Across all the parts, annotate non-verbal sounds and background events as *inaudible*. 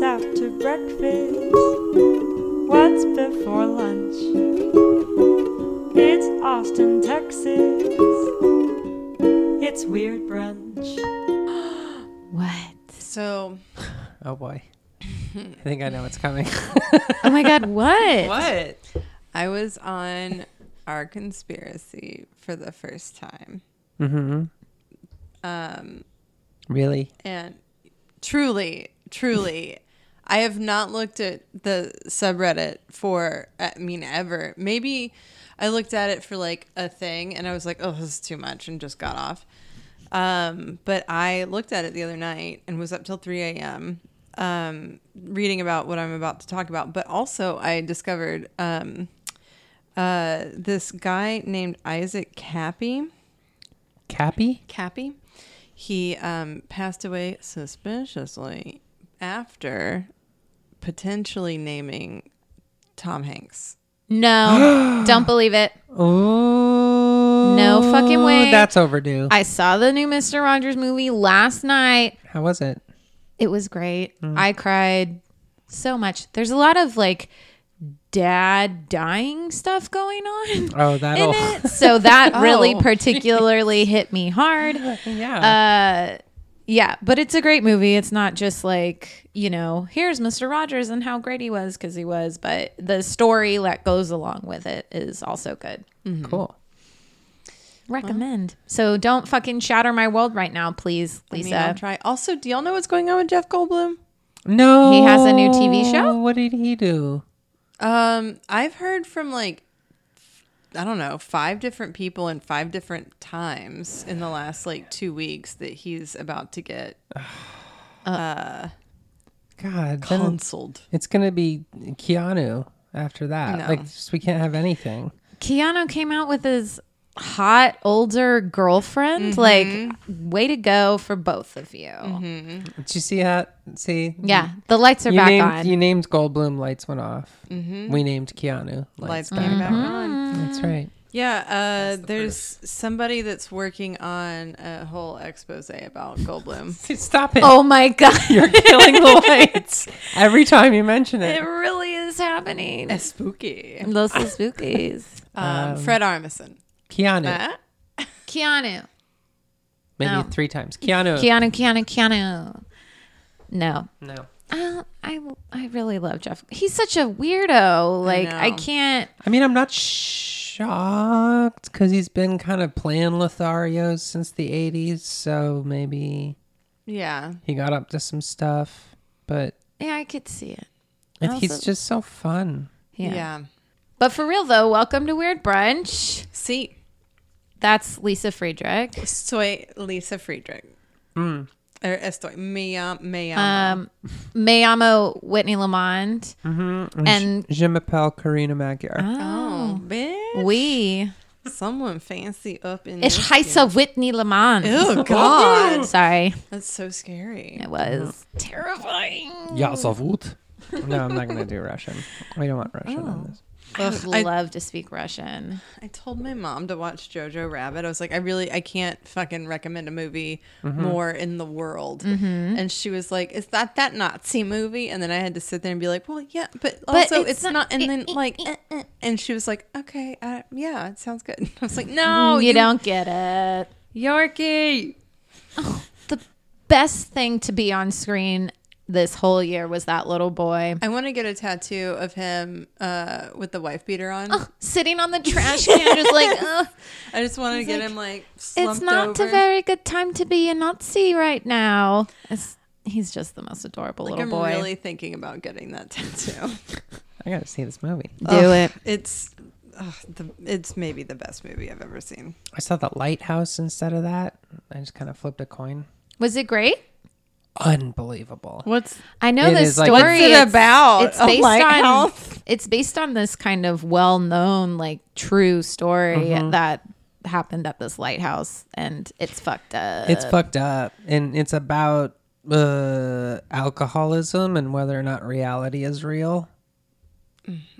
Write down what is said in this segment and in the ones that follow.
What's after breakfast? What's before lunch? It's Austin, Texas. It's Weird Brunch. *gasps* What? So *laughs* Oh boy. I think I know what's coming. *laughs* Oh my god, what? what? I was on our conspiracy for the first time. Mm-hmm. Um, Really? and truly, truly, I have not looked at the subreddit for, I mean, ever. Maybe I looked at it for like a thing and I was like, oh, this is too much and just got off. Um, but I looked at it the other night and was up till 3 a.m. Um, reading about what I'm about to talk about. But also, I discovered um, uh, this guy named Isaac Kappy. Kappy? Kappy. He um, passed away suspiciously after potentially naming Tom Hanks. No, *gasps* don't believe it. Oh. No fucking way. That's overdue. I saw the new Mr. Rogers movie last night. How was it? It was great. Mm. I cried so much. There's a lot of like dad dying stuff going on Oh, that'll. So that *laughs* really Oh. particularly hit me hard. *laughs* yeah. Uh yeah, but it's a great movie. It's not just like, you know, here's Mr. Rogers and how great he was because he was, but the story that goes along with it is also good. cool. Recommend. So don't fucking shatter my world right now, please, Lisa. I'll try. Also, do y'all know what's going on with Jeff Goldblum? No. He has a new TV show? What did he do? Um, I've heard from like I don't know, five different people in five different times in the last like two weeks that he's about to get *sighs* uh, God, then counseled. it's gonna be Keanu after that. No. Like, just, we can't have anything. Keanu came out with his hot older girlfriend. Mm-hmm. Like, way to go for both of you. Mm-hmm. Did you see that? See? Yeah, the lights are You back named, on. you named Goldblum, lights went off. Mm-hmm. We named Keanu, lights, Lights back came back on. On. That's right. Yeah, uh, there's somebody that's working on a whole expose about Goldblum. *laughs* Stop it. oh my God. *laughs* You're killing the *laughs* lights every time you mention it it. really is happening. It's spooky. Those are spookies. Um, Fred Armisen. Keanu. Uh, Keanu. Maybe No. three times. Keanu. Keanu, Keanu, Keanu. No. no. Uh, I I really love Jeff. He's such a weirdo. Like I, know. can't. I mean, I'm not shocked because he's been kind of playing Lothario since the 80s. So maybe yeah. he got up to some stuff. But Yeah, I could see it. and Also- he's just so fun. Yeah. Yeah. But for real though, welcome to Weird Brunch. See, That's Lisa Friedrich. soy Lisa Friedrich. Mm. Or estoy. Me, me, Um, me llamo Whitney Lamond. Mm-hmm. And- Je m'appelle Karina Magyar. Oh, bitch. We. Someone fancy up in Ich this heiße Whitney Lamond. Oh God, Sorry. that's so scary. It was terrifying. Ja, Zavut. no, I'm not going to do Russian. We don't want Russian on this. I would I- love to speak Russian. I told my mom to watch Jojo Rabbit. I was like, I really, I can't fucking recommend a movie Mm-hmm. more in the world. And she was like, Is that that Nazi movie? And then I had to sit there and be like, Well, yeah, but also it's it's, not- not, And then like, eh, eh. and she was like, Okay, uh, yeah, it sounds good. *laughs* I was like, No, you, don't get it. Yorki. *laughs* The best thing to be on screen this whole year was that little boy I want to get a tattoo of him uh, with the wife beater on. sitting on the trash can, just like, *laughs* Ugh, I just want to get like, him like it's not over. a very good time to be a Nazi right now. It's, he's just the most adorable like little I'm boy. really thinking about getting that tattoo. *laughs* I got to see this movie. Do Ugh, it. It's ugh, the, it's maybe the best movie I've ever seen. I saw the lighthouse instead of that. I just kind of flipped a coin. Was it great? Unbelievable. What's I know this the is like- story. What's it it's- about? It's *laughs* A based on lighthouse? it's based on this kind of well-known, like true story Mm-hmm. that happened at this lighthouse, and it's fucked up. It's fucked up, and it's about uh, alcoholism and whether or not reality is real.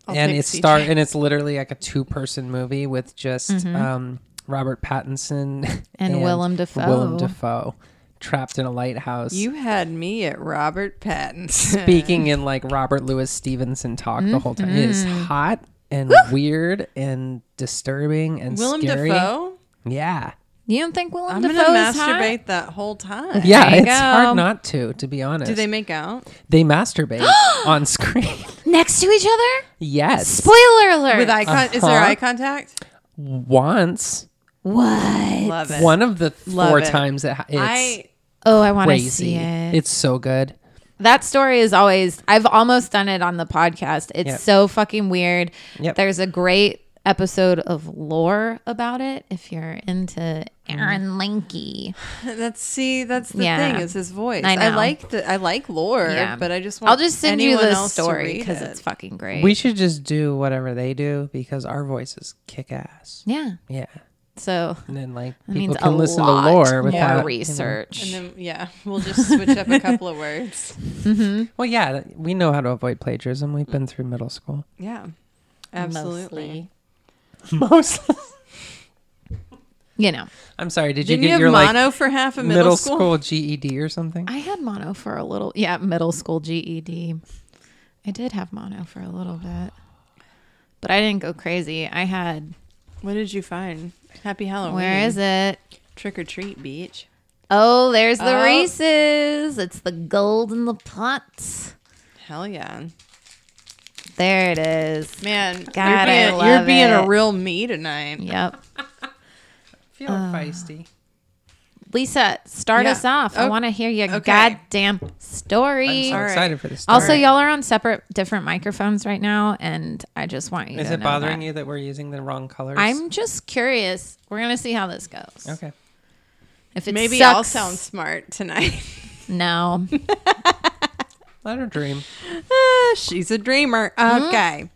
I'll and take it's start and it's literally like a two person movie with just um, Robert Pattinson *laughs* And Willem Dafoe. Willem Dafoe trapped in a lighthouse. You had me at Robert Pattinson. speaking in like Robert Louis Stevenson talk the whole time. It is Mm-hmm. hot and weird and disturbing and Willem scary. Dafoe. Yeah. You don't think Willem I'm Dafoe gonna is hot? masturbate that whole time. Yeah, it's go. hard not to, to be honest. Do they make out They masturbate *gasps* on screen. *laughs* next to each other? yes. Spoiler alert! with eye con- Is there Uh-huh. eye contact? Once. what? Love it. One of the Love four it. times it, it's I Oh, I want to see it. It's so good. that story is always. I've almost done it on the podcast. It's Yep. so fucking weird. Yep. There's a great episode of lore about it if you're into Aaron mm. Linky. *sighs* that's see that's the Yeah. thing is his voice. I I, know. like the I like lore, Yeah. but I just want I'll just send you anyone the else to story read because it. it's fucking great. We should just do whatever they do because our voices kick ass. yeah. Yeah. So And then like people means can a listen lot to lore more without you know- research. and then yeah, we'll just switch up a couple of words. *laughs* Mm-hmm. Well, yeah, we know how to avoid plagiarism. We've been through middle school. Yeah, absolutely. Mostly. *laughs* You know, I'm sorry. Did Didn't you you, get have your mono like for half a middle, middle, school? GED or something? I had mono for a little. Yeah, middle school GED. I did have mono for a little bit, but I didn't go crazy. I had. What did you find? Happy Halloween. Where is it? Trick or treat, beach. Oh, there's the Oh. Reese's. It's the gold in the pot. Hell yeah, There it is. man! God, you're being, you're being a real me tonight. Yep. *laughs* feel uh. feisty. Lisa, start Yeah. us off. I Oh, want to hear your okay. goddamn I'm story. so All right. excited for this. Also, y'all are on separate, different microphones right now, and I just want you to. is it know bothering that. you that we're using the wrong colors? I'm just curious. We're gonna see how this goes. okay. If it Maybe sucks, I'll sound smart tonight. *laughs* no. Let her dream. Ah, She's a dreamer. Okay.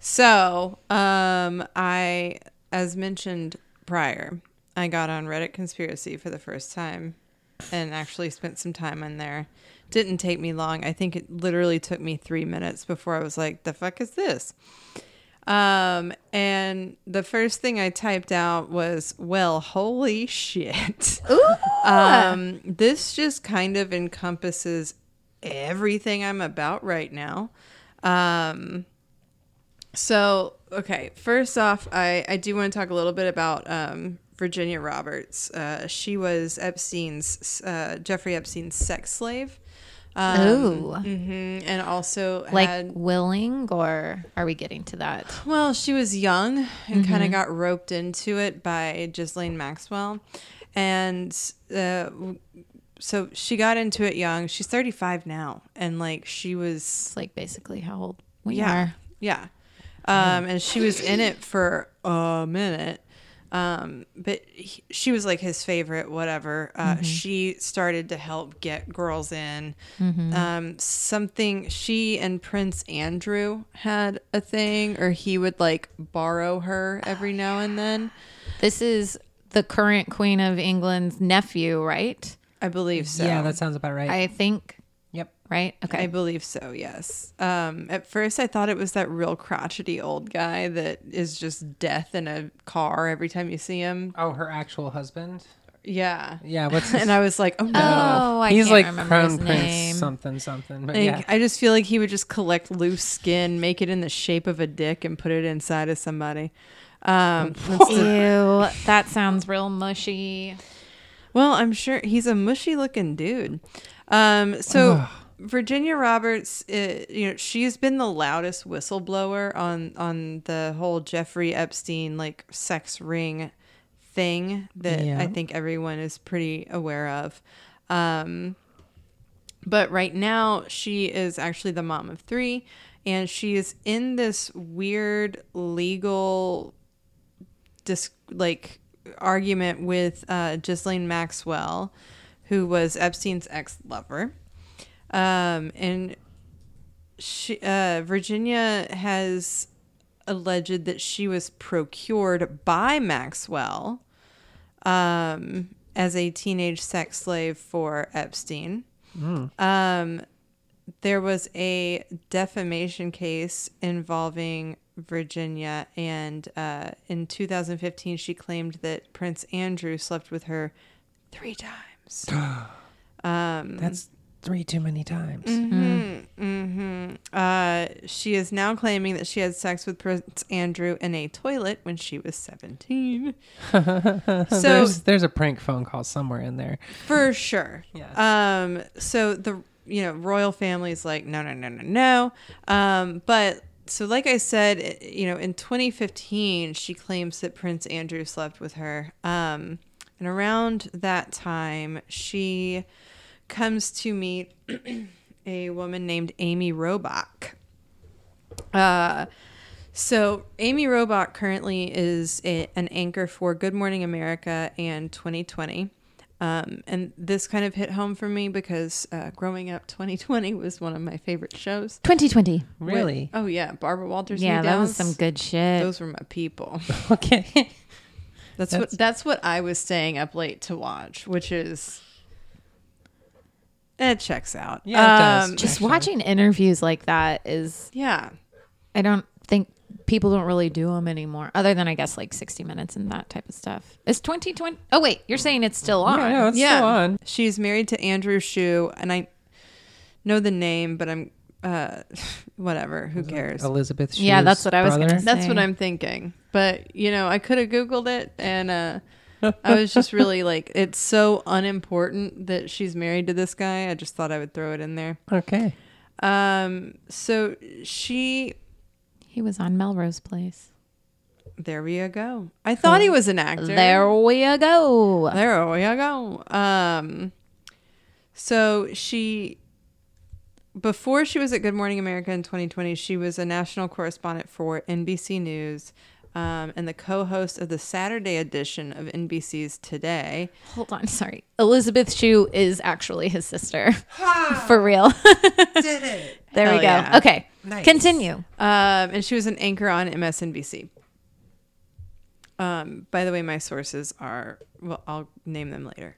So, um, I, as mentioned prior, I got on Reddit Conspiracy for the first time and actually spent some time in there. Didn't take me long. I think it literally took me three minutes before I was like, the fuck is this? Um, and the first thing I typed out was, well, holy shit. Um, this just kind of encompasses everything I'm about right now. Um, so, okay, first off, I, I do want to talk a little bit about um, Virginia Roberts. Uh, she was Epstein's, uh, Jeffrey Epstein's sex slave. Um, Ooh. mhm, and also Like had, willing, or are we getting to that? well, she was young and kind Mm-hmm. of got roped into it by Ghislaine Maxwell. And uh, so she got into it young. She's 35 now. And like she was, It's like basically how old we yeah. are. Yeah. Um, and she was in it for a minute. Um, but he, she was like his favorite, whatever. Uh, She started to help get girls in. Um, something she and Prince Andrew had a thing, or he would like borrow her every now and then. This is the current Queen of England's nephew, right? I believe so. Yeah, that sounds about right. I think, yep. right? Okay. I believe so, yes. Um, at first, I thought it was that real crotchety old guy that is just death in a car every time you see him. Oh, her actual husband. Yeah. Yeah, what's *laughs* his And I was like, oh no. oh, I He's can't like remember Crown his Prince name. something something. But Like, yeah, I just feel like he would just collect loose skin, make it in the shape of a dick, and put it inside of somebody. Um, Ew, that sounds real mushy. well, I'm sure he's a mushy looking dude. Um, so Virginia Roberts, uh, you know, she's been the loudest whistleblower on on the whole Jeffrey Epstein like sex ring thing that Yeah. I think everyone is pretty aware of. Um, but right now, she is actually the mom of three, and she is in this weird legal, dis- like argument with uh, Ghislaine Maxwell, who was Epstein's ex lover, um, and she uh, Virginia has alleged that she was procured by Maxwell um, as a teenage sex slave for Epstein. Um, there was a defamation case involving Virginia, and uh, in 2015, she claimed that Prince Andrew slept with her three times. *gasps* Um, That's three too many times. hmm Uh, she is now claiming that she had sex with Prince Andrew in a toilet when she was 17. *laughs* so, there's there's a prank phone call somewhere in there. for sure. Yeah. Um, so the you know royal family is like no no no no no. Um, but so like I said, you know, in 2015, she claims that Prince Andrew slept with her. Um, and around that time, she comes to meet *clears throat* a woman named Amy Robach. Uh, so Amy Robach currently is a, an anchor for Good Morning America and 2020. Um, and this kind of hit home for me because uh, growing up, 2020 was one of my favorite shows. 2020. Really? Oh yeah, Barbara Walters. Yeah, and that was some good shit. Those were my people. *laughs* Okay. That's, That's- what that's what I was staying up late to watch, which is it checks out. Yeah, it does. Um, Just Actually. watching interviews like that is, yeah. I don't think people don't really do them anymore, other than I guess like 60 Minutes and that type of stuff. Is 2020? Oh, wait, you're saying it's still on? Yeah, no, it's still on. She's married to Andrew Shue, and I know the name, but I'm uh *laughs* whatever. Who cares? Elizabeth. Yeah, that's what I was gonna say. That's what I'm thinking. But you know, I could have googled it, and uh I was just really *laughs* like, it's so unimportant that she's married to this guy. I just thought I would throw it in there. Okay. Um, so she, He was on Melrose Place. there we go. I thought he was an actor. There we go. There we go. Um, so she, before she was at Good Morning America in 2020, she was a national correspondent for NBC News um, and the co-host of the Saturday edition of NBC's Today. Hold on, sorry. Elizabeth Shue is actually his sister. *laughs* For real. Did it. *laughs* there we go. yeah. Okay. Nice. Continue. Um, and she was an anchor on MSNBC. Um, by the way, my sources are well, I'll name them later.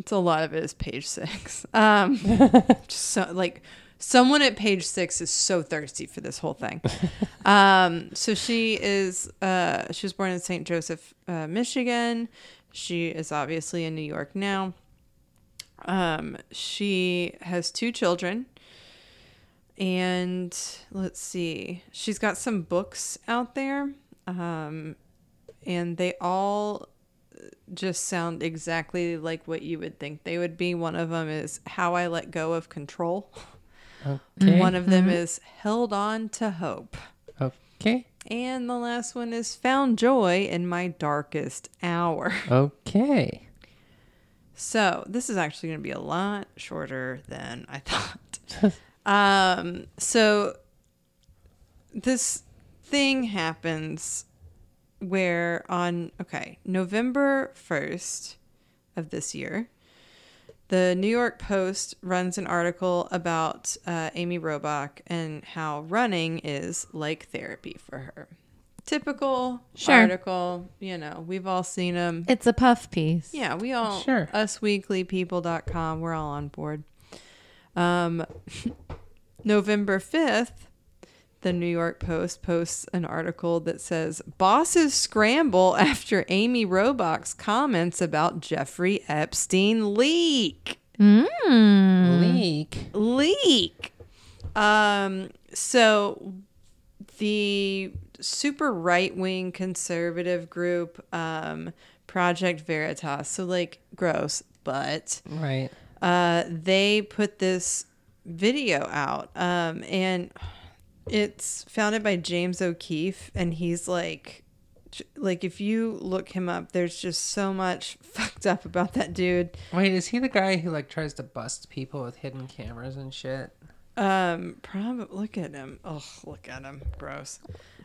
It's a lot of it is page six. *laughs* Um, *laughs* just so like someone at page six is so thirsty for this whole thing. um, so she is uh, she was born in St. Joseph, uh, Michigan. She is obviously in New York now. Um, she has two children and let's see she's got some books out there um, and they all just sound exactly like what you would think they would be one of them is how i let go of control Okay. one of them is held on to hope Okay. and the last one is found joy in my darkest hour Okay. So this is actually going to be a lot shorter than I thought. *laughs* um, so this thing happens where on okay November first of this year, the New York Post runs an article about uh, Amy Robach and how running is like therapy for her. Typical Sure. article, you know, we've all seen them. It's a puff piece. Yeah, we all Sure. usweeklypeople.com, we're all on board. Um *laughs* November 5th, the New York Post posts an article that says bosses scramble *laughs* after Amy Robach's comments about Jeffrey Epstein leak. Mm. Leak. Leak. Um so the super right wing conservative group, um, Project Veritas. So like gross, but Right. uh, they put this video out, um, and it's founded by James O'Keefe, and he's like. Like if you look him up, there's just so much *laughs* fucked up about that dude. Wait, is he the guy who like tries to bust people with hidden cameras and shit? Um, probably look at him. Oh, look at him. Gross.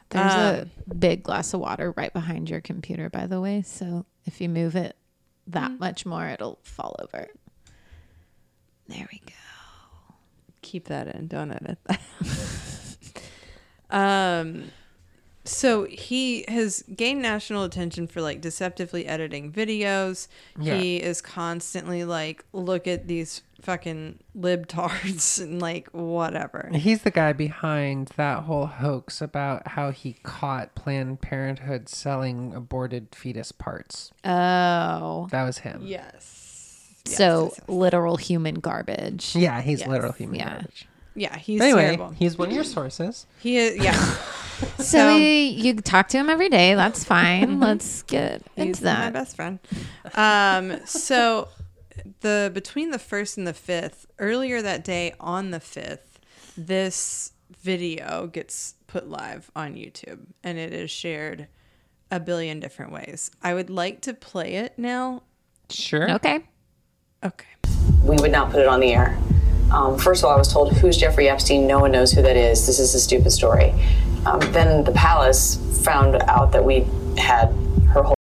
There's Um, a big glass of water right behind your computer, by the way. So if you move it that much more, it'll fall over. There we go. keep that in. Don't edit that. *laughs* um, so he has gained national attention for like deceptively editing videos. Yeah. He is constantly like, look at these fucking libtards *laughs* and like whatever. He's the guy behind that whole hoax about how he caught Planned Parenthood selling aborted fetus parts. Oh. That was him. Yes. so literal human garbage. Yeah, he's Yes. literal human Yeah. garbage. Yeah, he's anyway, terrible. he's one of your sources. He is. Yeah, *laughs* So So- you, you talk to him every day. That's fine. *laughs* Let's get he's into my that. best friend. Um, so the between the first and the fifth, earlier that day on the fifth, this video gets put live on YouTube and it is shared a billion different ways. I would like to play it now. Sure. Okay. Okay. we would not put it on the air. Um, first of all, I was told, Who's Jeffrey Epstein? No one knows who that is. This is a stupid story. Um, then the palace found out that we had her whole.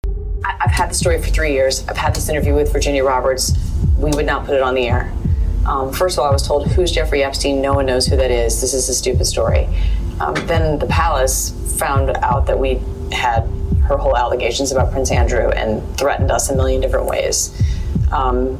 I, I've had the story for three years. I've had this interview with Virginia Roberts. We would not put it on the air. Um, first of all, I was told, Who's Jeffrey Epstein? No one knows who that is. This is a stupid story. Um, then the palace found out that we had her whole allegations about Prince Andrew and threatened us a million different ways. Um,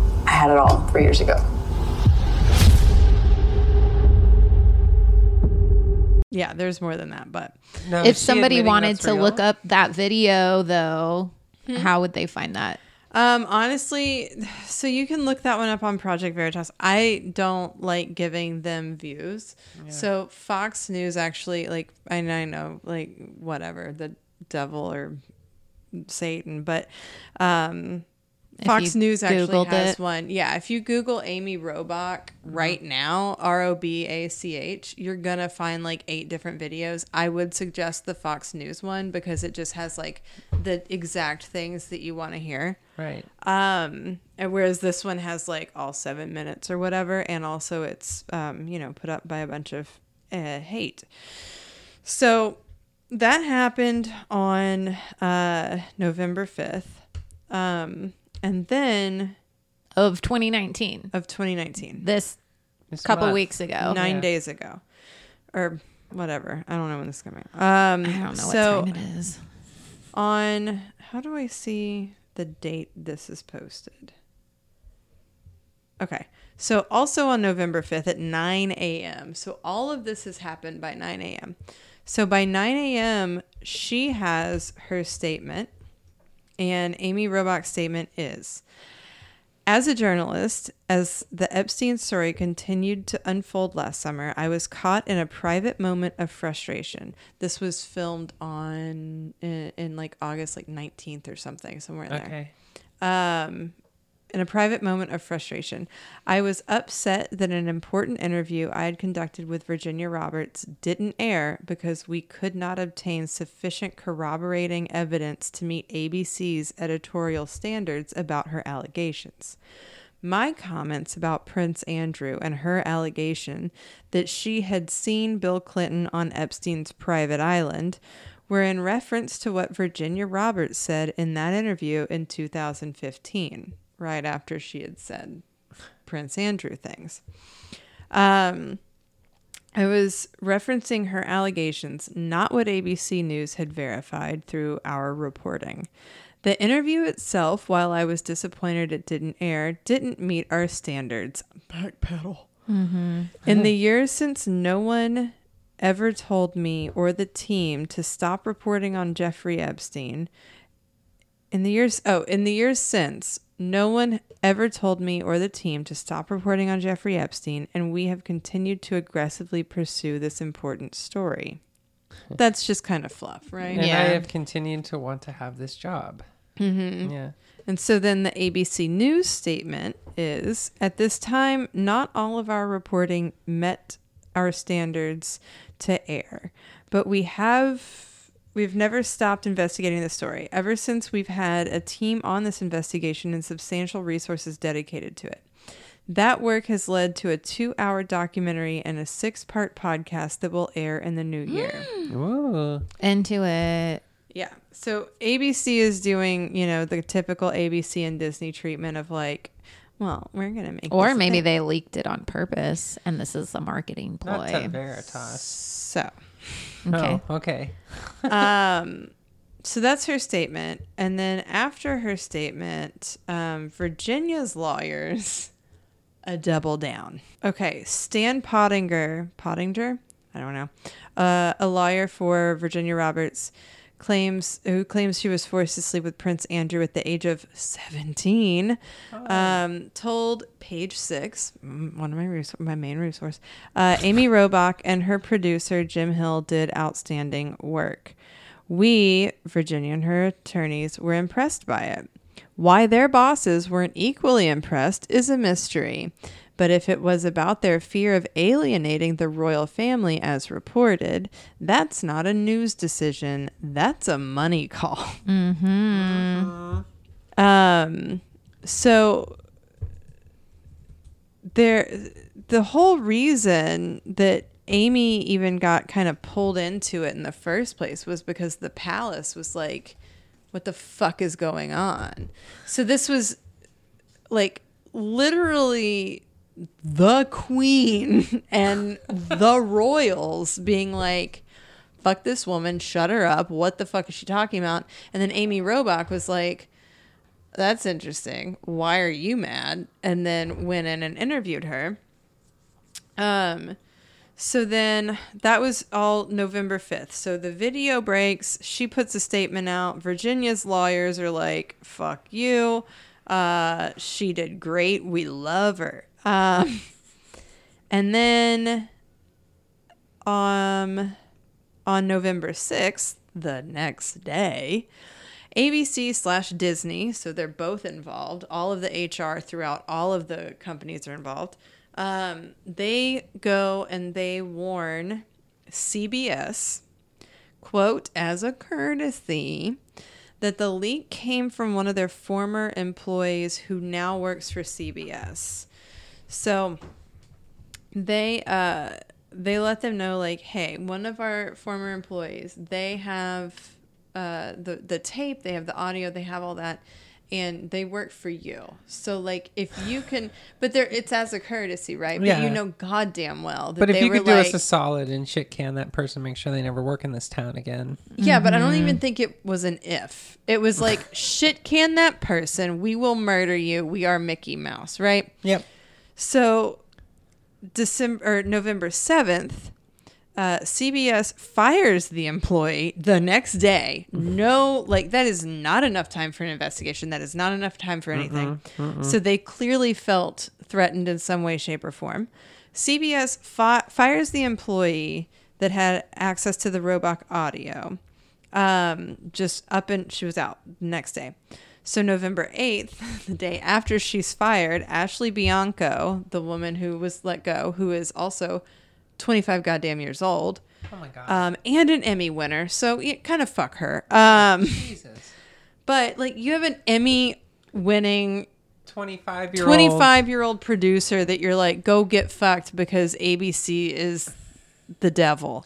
I had it all three years ago. Yeah, there's more than that, but No, If somebody wanted to real? look up that video, though, how would they find that? Um, honestly, so you can look that one up on Project Veritas. I don't like giving them views. So Fox News actually, like, I I know, like, whatever, the devil or Satan, but um, Fox News actually has it. one. Yeah, if you Google Amy Robach right now, R O B A C H, you're gonna find like eight different videos. I would suggest the Fox News one because it just has like the exact things that you want to hear. right. Um, and whereas this one has like all seven minutes or whatever, and also it's um, you know, put up by a bunch of uh, hate. So that happened on uh November fifth. Um, and then Of 2019. of 2019, This This couple month. weeks ago. nine Yeah. days ago, or whatever. I don't know when this is coming. Um, I don't know so what time it is. on how do I see the date this is posted? Okay. So also on November 5th at 9 a.m. So all of this has happened by 9 a.m. So by 9 a.m., she has her statement, and Amy Robach's statement is as a journalist, as the Epstein story continued to unfold last summer, I was caught in a private moment of frustration. This was filmed on in, in like August like 19th or something, somewhere in there Okay. um, in a private moment of frustration. I was upset that an important interview I had conducted with Virginia Roberts didn't air because we could not obtain sufficient corroborating evidence to meet ABC's editorial standards about her allegations. My comments about Prince Andrew and her allegation that she had seen Bill Clinton on Epstein's private island were in reference to what Virginia Roberts said in that interview in 2015, right after she had said Prince Andrew things. Um, I was referencing her allegations, not what ABC News had verified through our reporting. The interview itself, while I was disappointed it didn't air, didn't meet our standards. Backpedal. In the years since no one ever told me or the team to stop reporting on Jeffrey Epstein, in the years oh, in the years since, no one ever told me or the team to stop reporting on Jeffrey Epstein, and we have continued to aggressively pursue this important story. That's just kind of fluff, right? And Yeah. I have continued to want to have this job. Mm-hmm. Yeah. And so then the ABC News statement is at this time, not all of our reporting met our standards to air, but we have. We've never stopped investigating the story ever since we've had a team on this investigation and substantial resources dedicated to it. That work has led to a two hour documentary and a six part podcast that will air in the new year. Mm. Ooh. Into it. Yeah. So ABC is doing, you know, the typical ABC and Disney treatment of like, well, we're gonna make Or this maybe thing. they leaked it on purpose and this is a marketing Not to ploy. Veritas. so. Okay. Oh, okay. *laughs* Um, so that's her statement, and then after her statement, um, Virginia's lawyers a double down. Okay, Stan Pottinger, Pottinger, I don't know, uh, a lawyer for Virginia Roberts, claims who claims she was forced to sleep with Prince Andrew at the age of seventeen. Um, told Page Six, one of my res- my main resource, uh, Amy Robach and her producer Jim Hill did outstanding work. We, Virginia and her attorneys, were impressed by it. Why their bosses weren't equally impressed is a mystery. But if it was about their fear of alienating the royal family as reported, that's not a news decision. That's a money *laughs* call. Hmm. Um, so there, the whole reason that Amy even got kind of pulled into it in the first place was because the palace was like, what the fuck is going on? So this was like literally the queen *laughs* and the royals being like, fuck this woman, shut her up. What the fuck is she talking about? And then Amy Robach was like, that's interesting. Why are you mad? And then went in and interviewed her. Um, so then that was all November 5th. So the video breaks. She puts a statement out. Virginia's lawyers are like, fuck you. Uh, she did great. We love her. Um, and then um, on November 6th, the next day, ABC slash Disney, so they're both involved. All of the HR throughout all of the companies are involved. Um, they go and they warn CBS, quote, as a courtesy, that the leak came from one of their former employees who now works for CBS. So they uh they let them know like hey one of our former employees they have uh the the tape they have the audio they have all that and they work for you so like if you can but there it's as a courtesy right but Yeah. you know goddamn well that But if they you were could do like us a solid and shit can that person, make sure they never work in this town again. yeah but i don't Mm-hmm. even think it was an if it was like *laughs* shit can that person we will murder you we are mickey mouse right Yep. So, December or November seventh, uh, CBS fires the employee the next day. No, like that is not enough time for an investigation. That is not enough time for anything. So they clearly felt threatened in some way, shape, or form. CBS fi- fires the employee that had access to the Robach audio. Um, just up and she was out the next day. So November 8th, *laughs* the day after she's fired, Ashley Bianco, the woman who was let go, who is also 25 goddamn years old, Oh my god. um, and an Emmy winner. So you kind of fuck her. Um, Jesus. but like you have an Emmy winning 25 year old. 25 year old producer that you're like, go get fucked because ABC is the devil.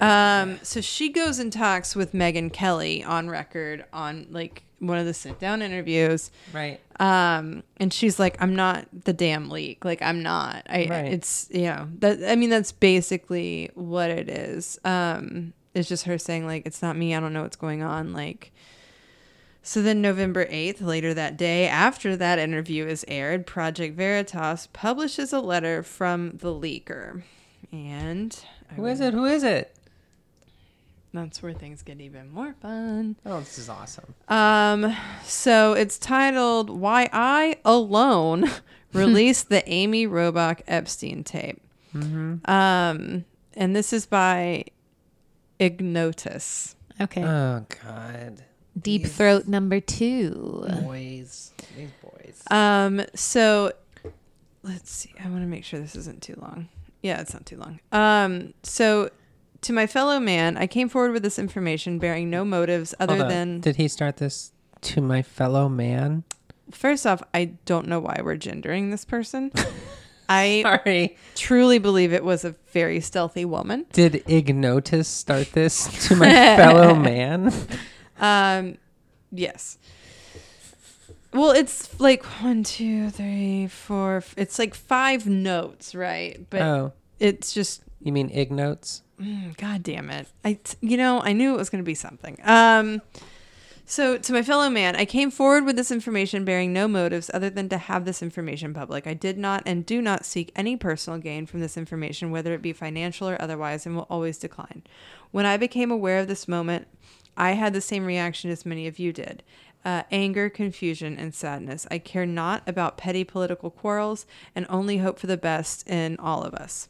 Um, so she goes and talks with Megyn Kelly on record on like one of the sit down interviews. Right. Um, and she's like, I'm not the damn leak. Like, I'm not. I, Right. it's, you know, that, I mean, that's basically what it is. Um, it's just her saying, like, it's not me. I don't know what's going on. Like, so then November 8th, later that day, after that interview is aired, Project Veritas publishes a letter from the leaker. And Who is it? Who is it? That's where things get even more fun. Oh, this is awesome. Um, so it's titled "Why I Alone *laughs* Released the Amy Robach Epstein Tape." Um, and this is by Ignotus. Okay. Oh god. Deep Throat number two. Boys. These boys. Um, so let's see. I want to make sure this isn't too long. Yeah, it's not too long. Um, so to my fellow man, I came forward with this information bearing no motives other Hold on. than Did he start this to my fellow man? first off, I don't know why we're gendering this person. *laughs* I Sorry. truly believe it was a very stealthy woman. Did Ignotus start this to my fellow *laughs* man? Um, yes. Well, it's like one, two, three, four. f- It's like five notes, right? But oh, it's just you mean Ignotes? Mm, God damn it. I, you know, I knew it was going to be something. Um so to my fellow man, I came forward with this information bearing no motives other than to have this information public. I did not and do not seek any personal gain from this information, whether it be financial or otherwise, and will always decline. When I became aware of this moment, I had the same reaction as many of you did. Uh, anger, confusion, and sadness. I care not about petty political quarrels and only hope for the best in all of us.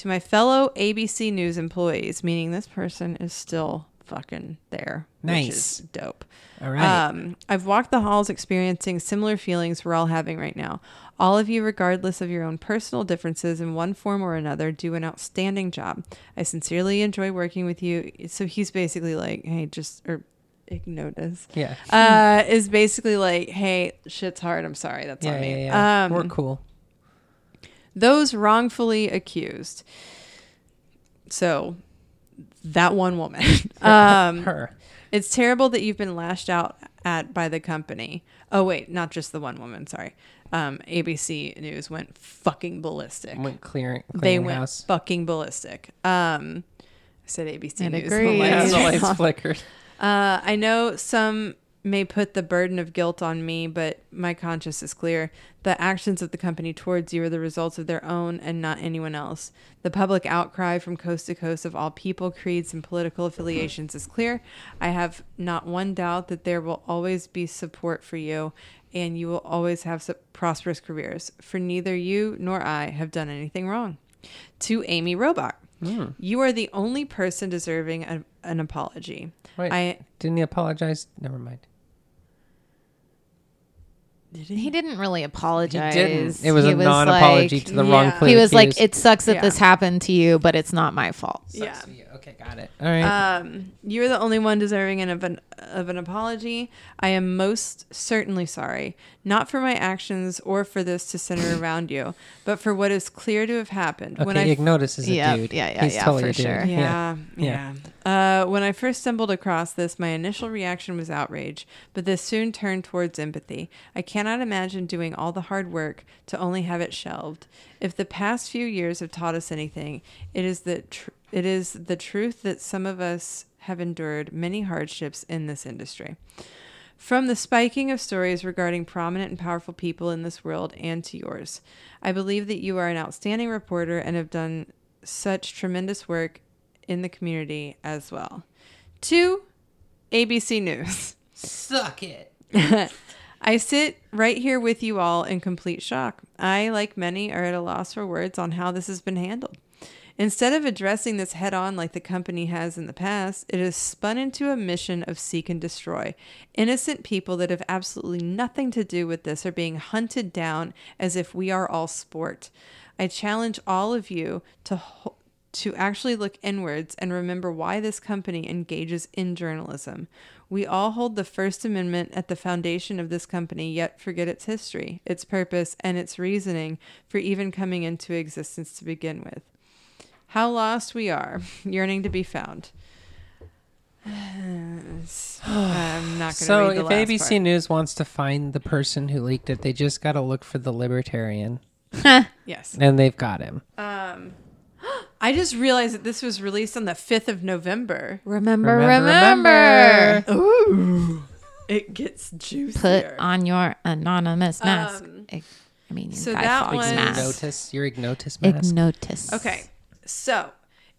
To my fellow ABC News employees, meaning this person is still fucking there. Which Nice. is dope. All right. Um, I've walked the halls experiencing similar feelings we're all having right now. All of you, regardless of your own personal differences in one form or another, do an outstanding job. I sincerely enjoy working with you. So he's basically like, hey, just, or Ignotus, yeah. uh, is basically like, hey, shit's hard. I'm sorry. That's Yeah, on yeah, me. yeah. Um, We're cool. Those wrongfully accused. So that one woman. *laughs* um, Her. it's terrible that you've been lashed out at by the company. Oh wait, not just the one woman. Sorry. Um, ABC News went fucking ballistic. Went clearing. they went house. fucking ballistic. Um, I said ABC News. agree. The Yeah, the lights *laughs* flickered. Uh, I know some may put the burden of guilt on me, but my conscience is clear. The actions of the company towards you are the results of their own and not anyone else. The public outcry from coast to coast of all people, creeds, and political affiliations is clear. I have not one doubt that there will always be support for you and you will always have prosperous careers, for neither you nor I have done anything wrong. To Amy Robach. Hmm. You are the only person deserving a, an apology. Wait, I didn't he apologize? Never mind. He didn't really apologize. didn't. It was He a non-apology like- to the Yeah. wrongfully He was like, accused. "It sucks that Yeah. this happened to you, but it's not my fault." yeah. Sucks for you. Okay, got it. All right. Um, you're the only one deserving of an of an apology. I am most certainly sorry, not for my actions or for this to center *clears throat* around you, but for what is clear to have happened. okay, when I Ignotus is a Yeah, dude. yeah, yeah, He's yeah, totally for a dude. sure. Yeah, Yeah. yeah. Uh, when I first stumbled across this, my initial reaction was outrage, but this soon turned towards empathy. I cannot imagine doing all the hard work to only have it shelved. If the past few years have taught us anything, it is that tr- it is the truth that some of us have endured many hardships in this industry. From the spiking of stories regarding prominent and powerful people in this world and to yours, I believe that you are an outstanding reporter and have done such tremendous work in the community as well. To ABC News. Suck it. *laughs* I sit right here with you all in complete shock. I, like many, are at a loss for words on how this has been handled. Instead of addressing this head on like the company has in the past, it has spun into a mission of seek and destroy. Innocent people that have absolutely nothing to do with this are being hunted down as if we are all sport. I challenge all of you to to actually look inwards and remember why this company engages in journalism. We all hold the First Amendment at the foundation of this company, yet forget its history, its purpose, and its reasoning for even coming into existence to begin with. How lost we are, *laughs* yearning to be found. *sighs* I'm not going to So read the if last ABC part. News wants to find the person who leaked it, they just got to look for the libertarian, *laughs* Yes. and they've got him. Um, *gasps* I just realized that this was released on the 5th of November. Remember, Remember, remember. Ooh. It gets juicier. Put on your anonymous mask. Um, I I mean, so Guy that Fawkes was- mask. Ignotus, your Ignotus mask. Ignotus. Okay, so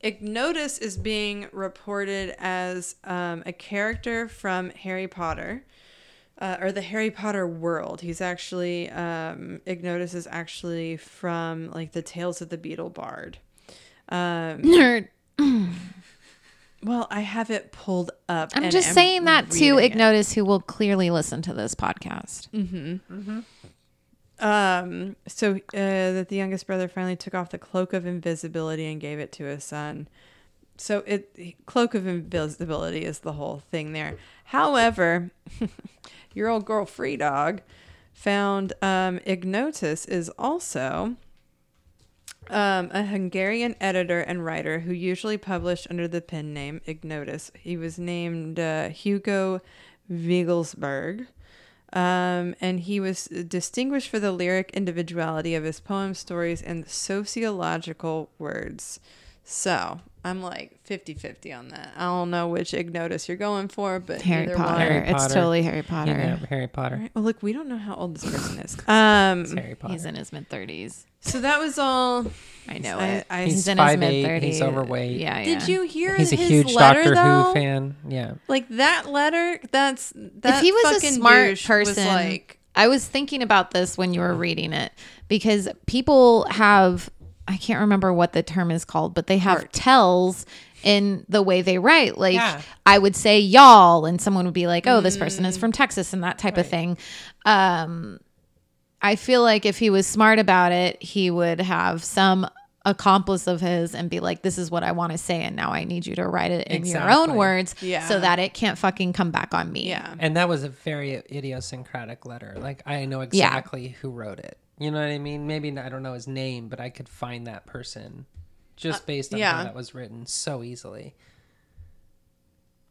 Ignotus is being reported as um, a character from Harry Potter, uh, or the Harry Potter world. He's actually um, Ignotus is actually from like the Tales of the Beedle Bard. Um, *laughs* Nerd. Well, I have it pulled up. I'm and just am saying that to reading it. Ignotus, who will clearly listen to this podcast. Um, so uh, that the youngest brother finally took off the cloak of invisibility and gave it to his son. So it cloak of invisibility is the whole thing there. However, *laughs* your old girl Free Dog found um, Ignotus is also um, a Hungarian editor and writer who usually published under the pen name Ignotus. He was named uh, Hugo Veigelsberg. Um, and he was distinguished for the lyric individuality of his poems, stories, and sociological words. So I'm like 50 50 on that. I don't know which Ignotus you're going for, but Harry Potter. one. Harry It's Potter. totally Harry Potter. Yeah, Harry Potter. Well, look, we don't know how old this person is. *laughs* Um, It's Harry Potter. He's in his mid 30s. so that was all. I know I- it. I- he's, He's in his mid 30s. he's overweight. Yeah, yeah. Did you hear He's a his huge letter, Doctor though? Who fan. Yeah. Like that letter, that's that. if he was a fucking smart person, was like I was thinking about this when you were reading it because people have I can't remember what the term is called, but they have Heart. tells in the way they write. Like Yeah. I would say y'all, and someone would be like, "Oh, this person is from Texas," and that type of thing. Um, I feel like if he was smart about it, he would have some accomplice of his and be like, "This is what I want to say, and now I need you to write it in your own words, Yeah. so that it can't fucking come back on me." yeah. And that was a very idiosyncratic letter. Like I know exactly who wrote it. You know what I mean? Maybe I don't know his name, but I could find that person just uh, based on yeah. how that was written so easily.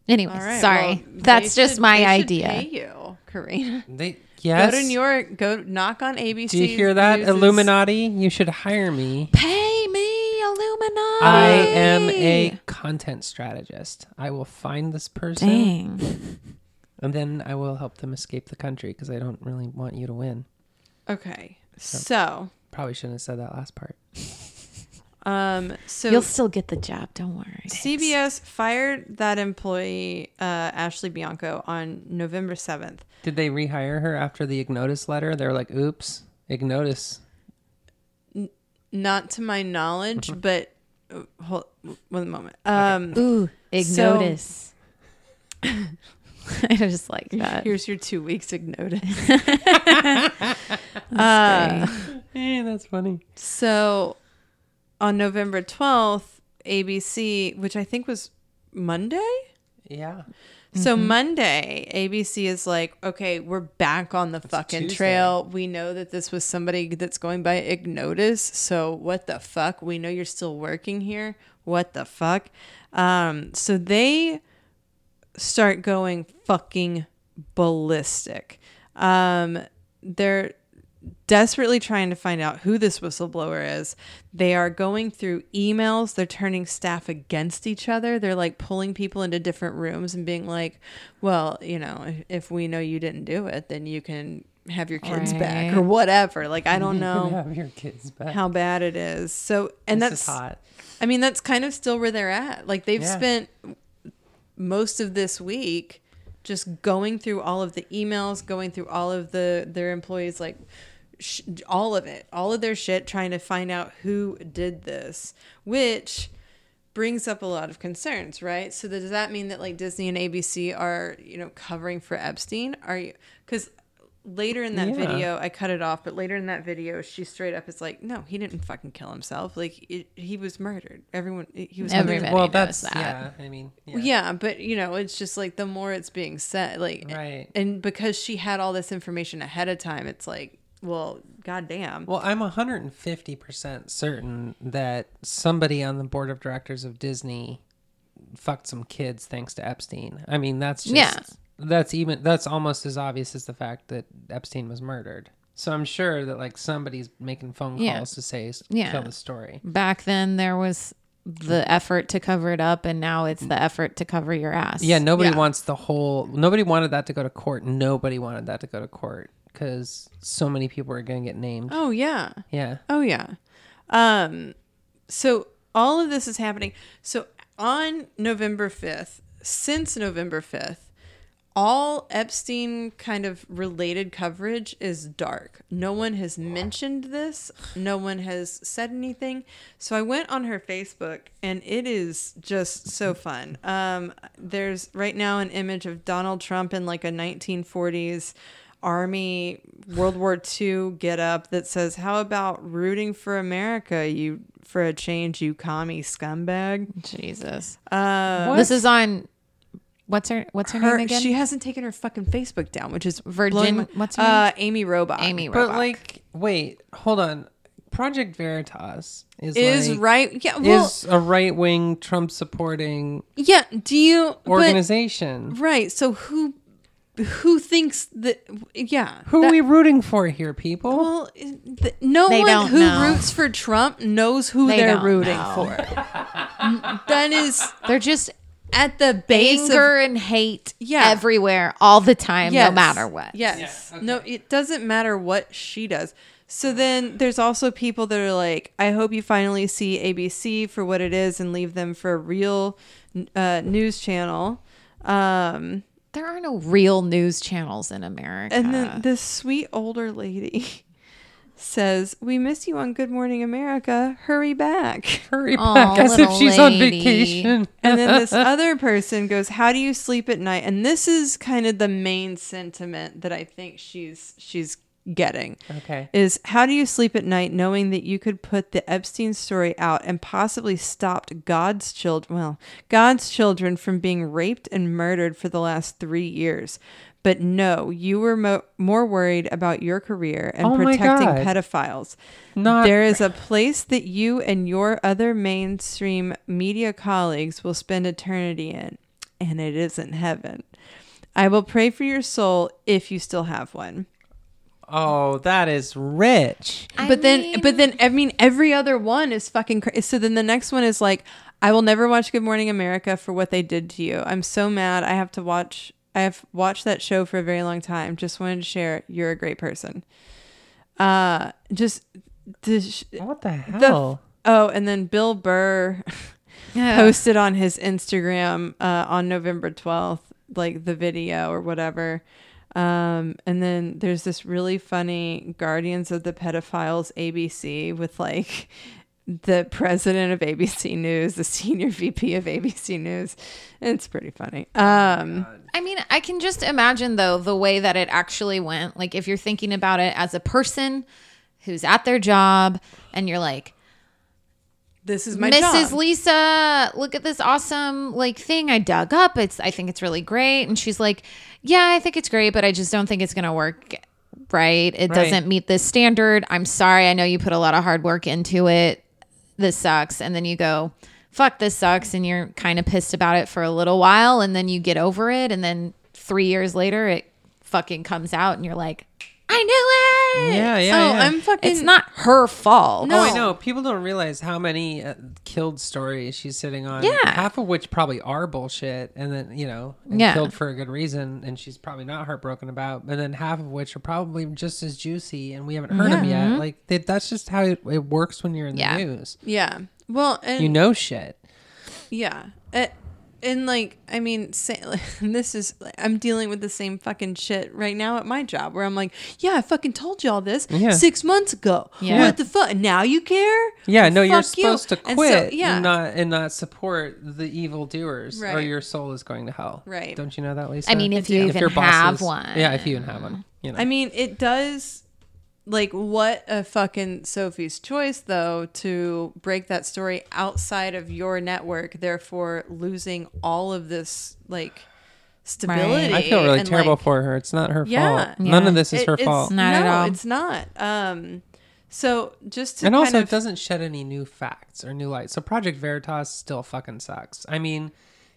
Anyway, All right. sorry. well, That's they just should- my they idea. Pay you, Karina. They yes. Go to New York. Go knock on ABC. Do you hear that, Illuminati? You should hire me. Pay me, Illuminati. I am a content strategist. I will find this person Dang. and then I will help them escape the country because I don't really want you to win. Okay, so Probably shouldn't have said that last part. *laughs* um, so You'll still get the job. Don't worry. CBS fired that employee, uh, Ashley Bianco, on November seventh. Did they rehire her after the Ignotus letter? They were like, "Oops, Ignotus." Not to my knowledge, Mm-hmm. but uh, hold one moment. Um, Ooh, So- ignotus. *laughs* *laughs* I just like that. here's your two weeks ignotus. *laughs* Hey, that's funny. So on November 12th, ABC, which I think was Monday. Yeah. So Monday, ABC is like, okay, we're back on the fucking Tuesday. trail. We know that this was somebody that's going by Ignotus. So what the fuck? We know you're still working here. What the fuck? Um, so they start going fucking ballistic. Um, they're desperately trying to find out who this whistleblower is. They are going through emails. They're turning staff against each other. They're like pulling people into different rooms and being like, well, you know, if, if we know you didn't do it, then you can have your kids back or whatever. Like, I *laughs* don't know Have your kids back. how bad it is. So, and This that's hot. I mean, that's kind of still where they're at. Like they've Yeah. spent most of this week just going through all of the emails, going through all of the their employees, like sh- all of it, all of their shit, trying to find out who did this, which brings up a lot of concerns, right? So does that mean that like Disney and ABC are you know covering for Epstein? Are you because later in that Yeah. video I cut it off, but later in that video she straight up is like, no, he didn't fucking kill himself. Like it, he was murdered. Everyone he was Everybody murdered. well, knows that's that. yeah. I mean, yeah. Yeah, but you know, it's just like the more it's being said, like, Right. and because she had all this information ahead of time, it's like, well, goddamn. Well, I'm 150% certain that somebody on the board of directors of Disney fucked some kids thanks to Epstein. I mean, that's just Yeah. That's even that's almost as obvious as the fact that Epstein was murdered. So I'm sure that like somebody's making phone calls Yeah. to say Yeah. tell the story. Back then, there was the effort to cover it up, and now it's the effort to cover your ass. Yeah, nobody Yeah. wants the whole. Nobody wanted that to go to court. Nobody wanted that to go to court because so many people are going to get named. Oh yeah, Yeah. oh yeah. Um, so all of this is happening. So on November fifth, since November fifth, all Epstein kind of related coverage is dark. No one has mentioned this. No one has said anything. So I went on her Facebook and it is just so fun. Um, there's right now an image of Donald Trump in like a 1940s army World War II get up that says, How about rooting for America, you for a change, you commie scumbag? Jesus. Uh, This is on. What's her What's her, her, name again? she hasn't taken her fucking Facebook down, which is Virgin- blowing what's her uh, Amy Robach. Amy Robach. But like, wait, hold on. Project Veritas is is like, right. Yeah, well, is a right wing Trump supporting yeah. Do you but- organization. right? So who who thinks that? Yeah, Who that- are we rooting for here, people? Well, th- no They one who know. roots for Trump knows who They they're rooting know. for. that is They're just at the base anger of and hate Yeah. everywhere all the time, no matter what. Yes. No, it doesn't matter what she does. So then there's also people that are like, I hope you finally see ABC for what it is and leave them for a real uh, news channel. Um, There are no real news channels in America. and then this sweet older lady *laughs* says, We miss you on Good Morning America. Hurry back. *laughs* Hurry Aw, back as if little she's on lady. vacation. *laughs* And then this *laughs* other person goes, "How do you sleep at night?" And this is kind of the main sentiment that I think she's she's getting. Okay. Is how do you sleep at night knowing that you could put the Epstein story out and possibly stopped God's children, well, God's children from being raped and murdered for the last 3 years. But no, you were mo- more worried about your career and Oh protecting pedophiles. Not- there is a place that you and your other mainstream media colleagues will spend eternity in, and it isn't heaven. I will pray for your soul if you still have one. Oh, that is rich. I but then, but then, I mean, every other one is fucking crazy. So then the next one is like, I will never watch Good Morning America for what they did to you. I'm so mad. I have to watch. I have watched that show for a very long time. Just wanted to share. You're a great person. Uh, just the sh- What the the hell? oh, and then Bill Burr *laughs* posted on his Instagram uh, on November 12th, like the video or whatever. Um, and then there's this really funny Guardians of the Pedophiles ABC with like the president of ABC News, the senior VP of ABC News. It's pretty funny. Um, I mean, I can just imagine though the way that it actually went. Like if you're thinking about it as a person who's at their job and you're like, this is my Mrs. job. Lisa, look at this awesome like thing I dug up. It's I think it's really great. And she's like, Yeah, I think it's great, but I just don't think it's gonna work right. It Right. doesn't meet this standard. I'm sorry. I know you put a lot of hard work into it. This sucks. And then you go, fuck, this sucks. And you're kind of pissed about it for a little while. And then you get over it. And then three years later, it fucking comes out and you're like, I knew it. Yeah, yeah, oh, yeah. I'm fucking. It's not her fault. No. Oh, I know. People don't realize how many uh, killed stories she's sitting on. Yeah. Half of which probably are bullshit, and then you know, and Yeah. killed for a good reason, and she's probably not heartbroken about. And then half of which are probably just as juicy, and we haven't heard them yet. Like they, that's just how it, it works when you're in the news. Yeah. Well, and You know shit. Yeah. Uh, and like, I mean, say, *laughs* this is, I'm dealing with the same fucking shit right now at my job where I'm like, yeah, I fucking told you all this Yeah. six months ago. Yeah. What the fuck? Now you care? Yeah, no, you're Fuck you. supposed to And so- quit yeah. and not and not support the evil doers, or your soul is going to hell. Right. Don't you know that, Lisa? I mean, if you even your boss have is- one. Yeah, if you even have one. You know. I mean, it does. Like, what a fucking Sophie's choice, though, to break that story outside of your network, therefore losing all of this, like, stability. I feel really and, terrible like, for her. It's not her Yeah. fault. None of this is it- her it's fault. Not at no, all. it's not. Um, so just to and kind also, of, it doesn't shed any new facts or new light. So Project Veritas still fucking sucks. I mean,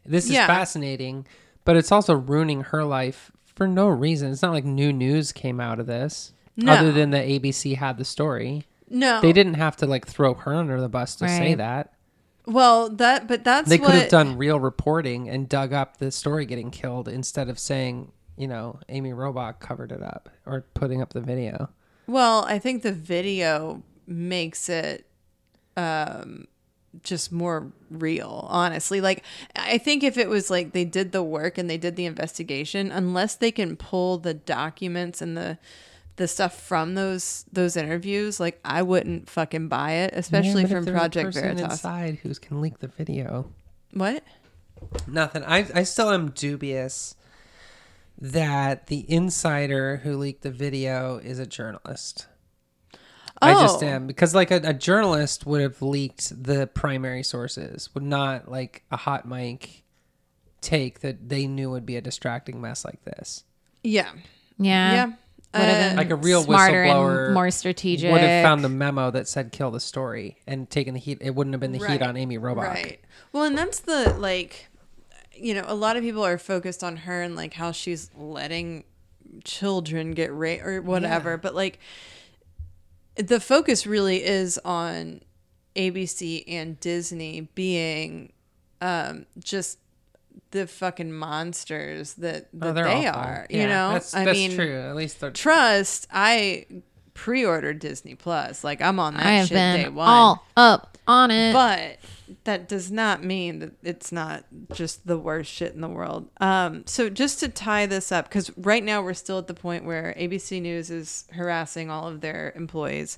this is Yeah. fascinating, but it's also ruining her life for no reason. It's not like new news came out of this, No. other than that ABC had the story. no, They didn't have to like throw her under the bus to say Right. that. Well, that but that's They what could have done real reporting and dug up the story getting killed instead of saying, you know, Amy Robach covered it up or putting up the video. Well, I think the video makes it um just more real, honestly. Like I think if it was like they did the work and they did the investigation, unless they can pull the documents and the the stuff from those those interviews, like I wouldn't fucking buy it, especially Yeah, but if from there's a Project person Veritas. inside who can leak the video. What? Nothing. I I still am dubious that the insider who leaked the video is a journalist. I just Oh. am because like a, a journalist would have leaked the primary sources, would not like a hot mic take that they knew would be a distracting mess like this. Yeah. Yeah. Yeah. Uh, Like a real smarter whistleblower and more strategic. Would have found the memo that said kill the story and taken the heat. It wouldn't have been the heat on Amy Robach. Right. Well, and that's the like, you know, a lot of people are focused on her and like how she's letting children get raped or whatever. But like, the focus really is on ABC and Disney being um, just the fucking monsters that, that Oh, they're awful. are. You know, that's, I that's mean, true. At least they're trust. I pre-ordered Disney Plus. Like I'm on that I have shit day one. all up on it. But that does not mean that it's not just the worst shit in the world. Um, so just to tie this up, because right now we're still at the point where ABC News is harassing all of their employees,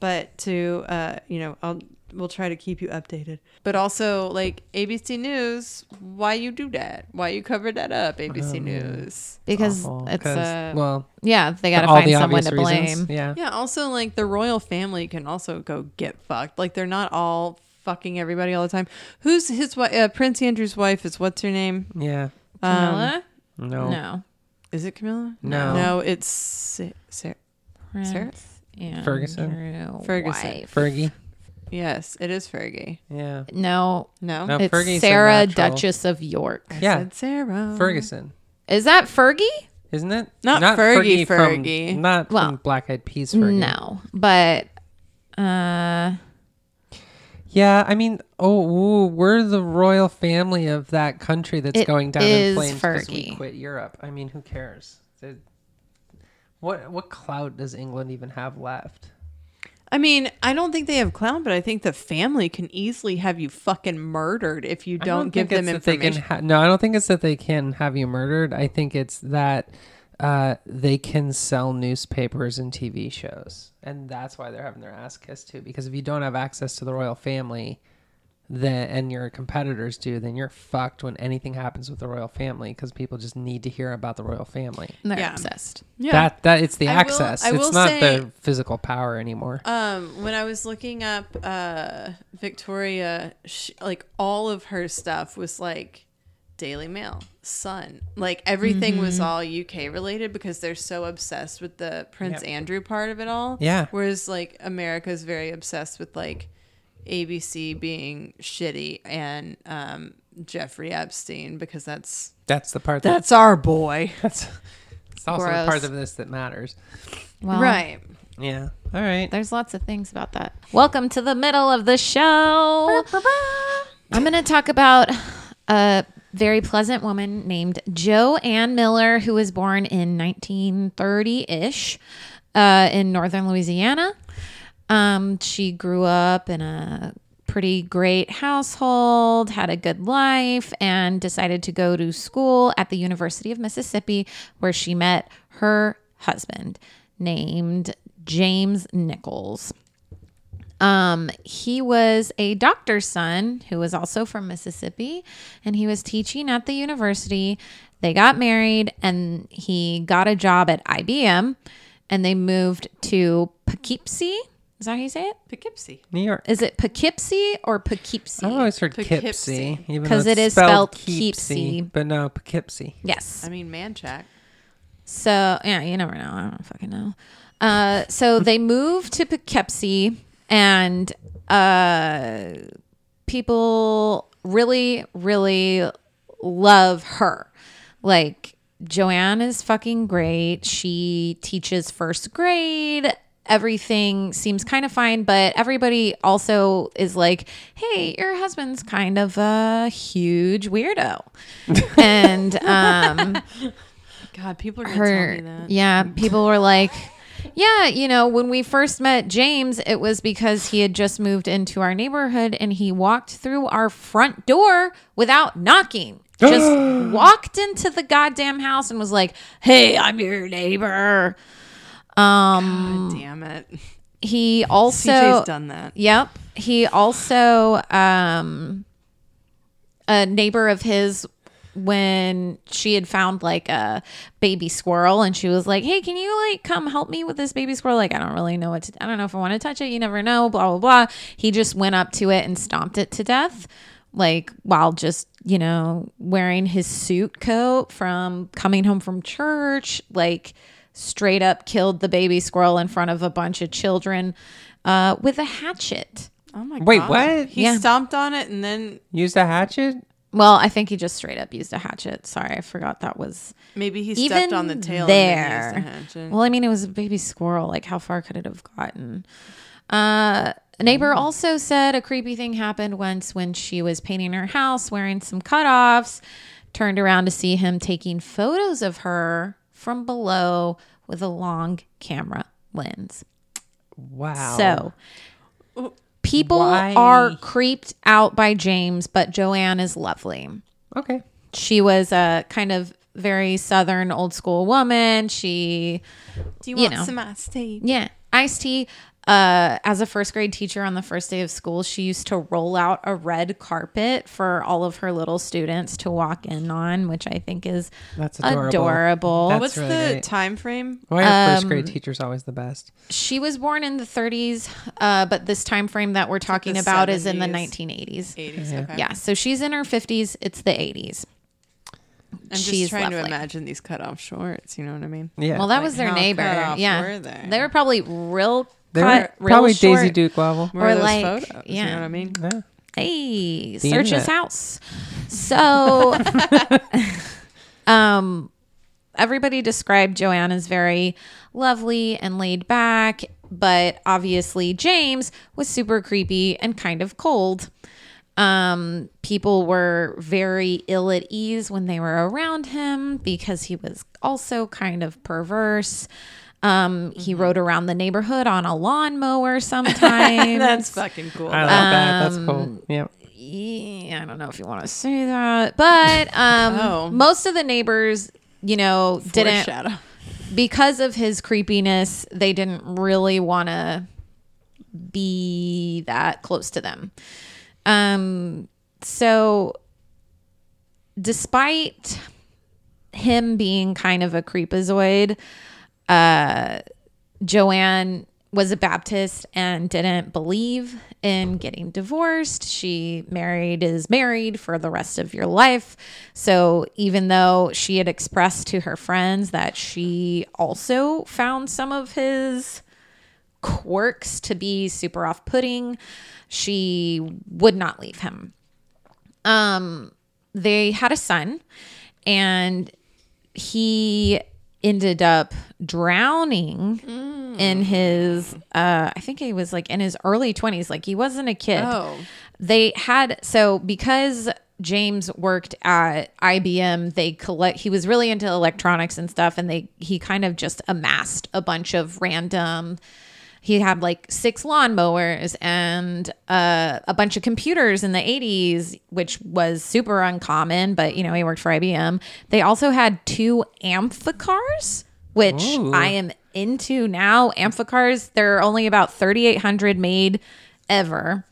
but to uh, you know, I'll we'll try to keep you updated. But also like ABC News, why you do that? Why you cover that up, ABC News? because awful, it's 'cause, uh, well, yeah, they got to find the someone to blame. reasons. Yeah. Yeah, also like the royal family can also go get fucked. Like they're not all fucking everybody all the time. Who's his wife? Uh, Prince Andrew's wife is what's her name? Yeah. Camilla? No. no. Is it Camilla? No. No, it's Sa- Sarah. Sarah? Prince Andrew Ferguson? Ferguson. wife. Fergie. Yes, it is Fergie. Yeah. No, No, No. it's Fergie's a Sarah, natural. Duchess of York. I Yeah. said Sarah. Ferguson. Is that Fergie? Isn't it? Not Fergie, from- Fergie. not Well, from Black Eyed Peas Fergie. No, but uh, Yeah, I mean, oh, ooh, we're the royal family of that country that's It going down is in flames because we Fergie. quit Europe. I mean, who cares? The- what what clout does England even have left? I mean, I don't think they have clown, but I think the family can easily have you fucking murdered if you I don't, give them it's that they information. ha- no, I don't think it's that they can have you murdered. I think it's that uh, they can sell newspapers and TV shows, and that's why they're having their ass kissed too. Because if you don't have access to the royal family, then and your competitors do, then you're fucked when anything happens with the royal family because people just need to hear about the royal family. And they're Yeah. obsessed. yeah. That that it's the I access. Will it's not say- the physical power anymore. Um, when I was looking up uh Victoria, sh like all of her stuff was like Daily Mail, Sun, like everything was Mm-hmm. all UK related because they're so obsessed with the Prince Yep. Andrew part of it all. Yeah. Whereas like America's very obsessed with like ABC being shitty and um Jeffrey Epstein because that's that's the part. That, that's our boy. *laughs* that's it's also the part of this that matters. Well, right. Yeah. All right. There's lots of things about that. Welcome to the middle of the show. I'm going to talk about a very pleasant woman named Jo Ann Miller, who was born in 1930 ish uh, in northern Louisiana. Um, she grew up in a pretty great household, had a good life, and decided to go to school at the University of Mississippi, where she met her husband named James Nichols. Um, he was a doctor's son who was also from Mississippi, and he was teaching at the university. They got married, and he got a job at IBM, and they moved to Poughkeepsie. Is that how you say it? Poughkeepsie. New York. Is it Poughkeepsie or Poughkeepsie? I've always heard Poughkeepsie. Poughkeepsie, even 'Cause though it it's spelled Keepsie. but no Poughkeepsie. yes. I mean Manchac. So yeah, you never know. I don't fucking know. Uh, so *laughs* they moved to Poughkeepsie, and uh, people really, really love her. Like Joanne is fucking great. She teaches first grade. Everything seems kind of fine, but everybody also is like, "Hey, your husband's kind of a huge weirdo," *laughs* and um, God, people are gonna tell her me that. yeah people were like Yeah, you know, when we first met James, it was because he had just moved into our neighborhood and he walked through our front door without knocking. Just *gasps* walked into the goddamn house and was like, "Hey, I'm your neighbor." Um Damn it. he *laughs* also CJ's done that. Yep. He also um a neighbor of his when she had found like a baby squirrel and she was like, "Hey, can you like come help me with this baby squirrel? Like I don't really know what to I don't know if I want to touch it. You never know, blah blah blah." He just went up to it and stomped it to death like while just, you know, wearing his suit coat from coming home from church, like straight up killed the baby squirrel in front of a bunch of children uh, with a hatchet. Oh my god. Wait, god. what? He Yeah. stomped on it and then Use a hatchet? Well, I think he just straight up used a hatchet. Sorry, I forgot that was maybe he even stepped on the tail there. and then used a hatchet. Well, I mean, it was a baby squirrel. Like, how far could it have gotten? Uh, a neighbor Mm. also said a creepy thing happened once when she was painting her house wearing some cutoffs. Turned around to see him taking photos of her from below with a long camera lens. Wow. So people Why? are creeped out by James, but Joanne is lovely. okay. She was a kind of very southern old school woman. She Do you, you want know. some iced tea? yeah, iced tea. Uh, as a first grade teacher on the first day of school, she used to roll out a red carpet for all of her little students to walk in on, which I think is That's adorable. adorable. That's What's really the great. time frame? Why are first Um, grade teachers always the best? she was born in the 30s, uh, but this time frame that we're talking the about is in the 1980s. 80s. Yeah. Okay. Yeah, so she's in her 50s. It's the 80s. I'm just She's trying to imagine these cut off shorts. You know what I mean? Yeah. Well, that Like, was their neighbor. yeah, were they? they were probably real they cut, were real probably short. Daisy Duke level. Or those like- photos? You know what I mean? Yeah. Hey, The search his house. So, *laughs* um, everybody described Joanne as very lovely and laid back, but obviously James was super creepy and kind of cold. Um, people were very ill at ease when they were around him because he was also kind of perverse. Um, he rode around the neighborhood on a lawnmower *laughs* sometimes. That's fucking cool. I like that. That's Um, cool. Yeah. Yeah, I don't know if you want to say that, but *laughs* um, Oh. most of the neighbors, you know, didn't because of his creepiness. They didn't really want to be that close to them. Um, so despite him being kind of a creepazoid, uh, Joanne was a Baptist and didn't believe in getting divorced. She married is married for the rest of your life. So even though she had expressed to her friends that she also found some of his quirks to be super off-putting, she would not leave him. Um they had a son and he ended up drowning in his uh I think he was like in his early 20s like he wasn't a kid. Oh. They had so because James worked at IBM, they collect he was really into electronics and stuff and they he kind of just amassed a bunch of random he had like six lawnmowers and uh, a bunch of computers in the 80s which was super uncommon but you know he worked for ibm they also had two amphicars which Ooh. i am into now amphicars there are only about 3800 made ever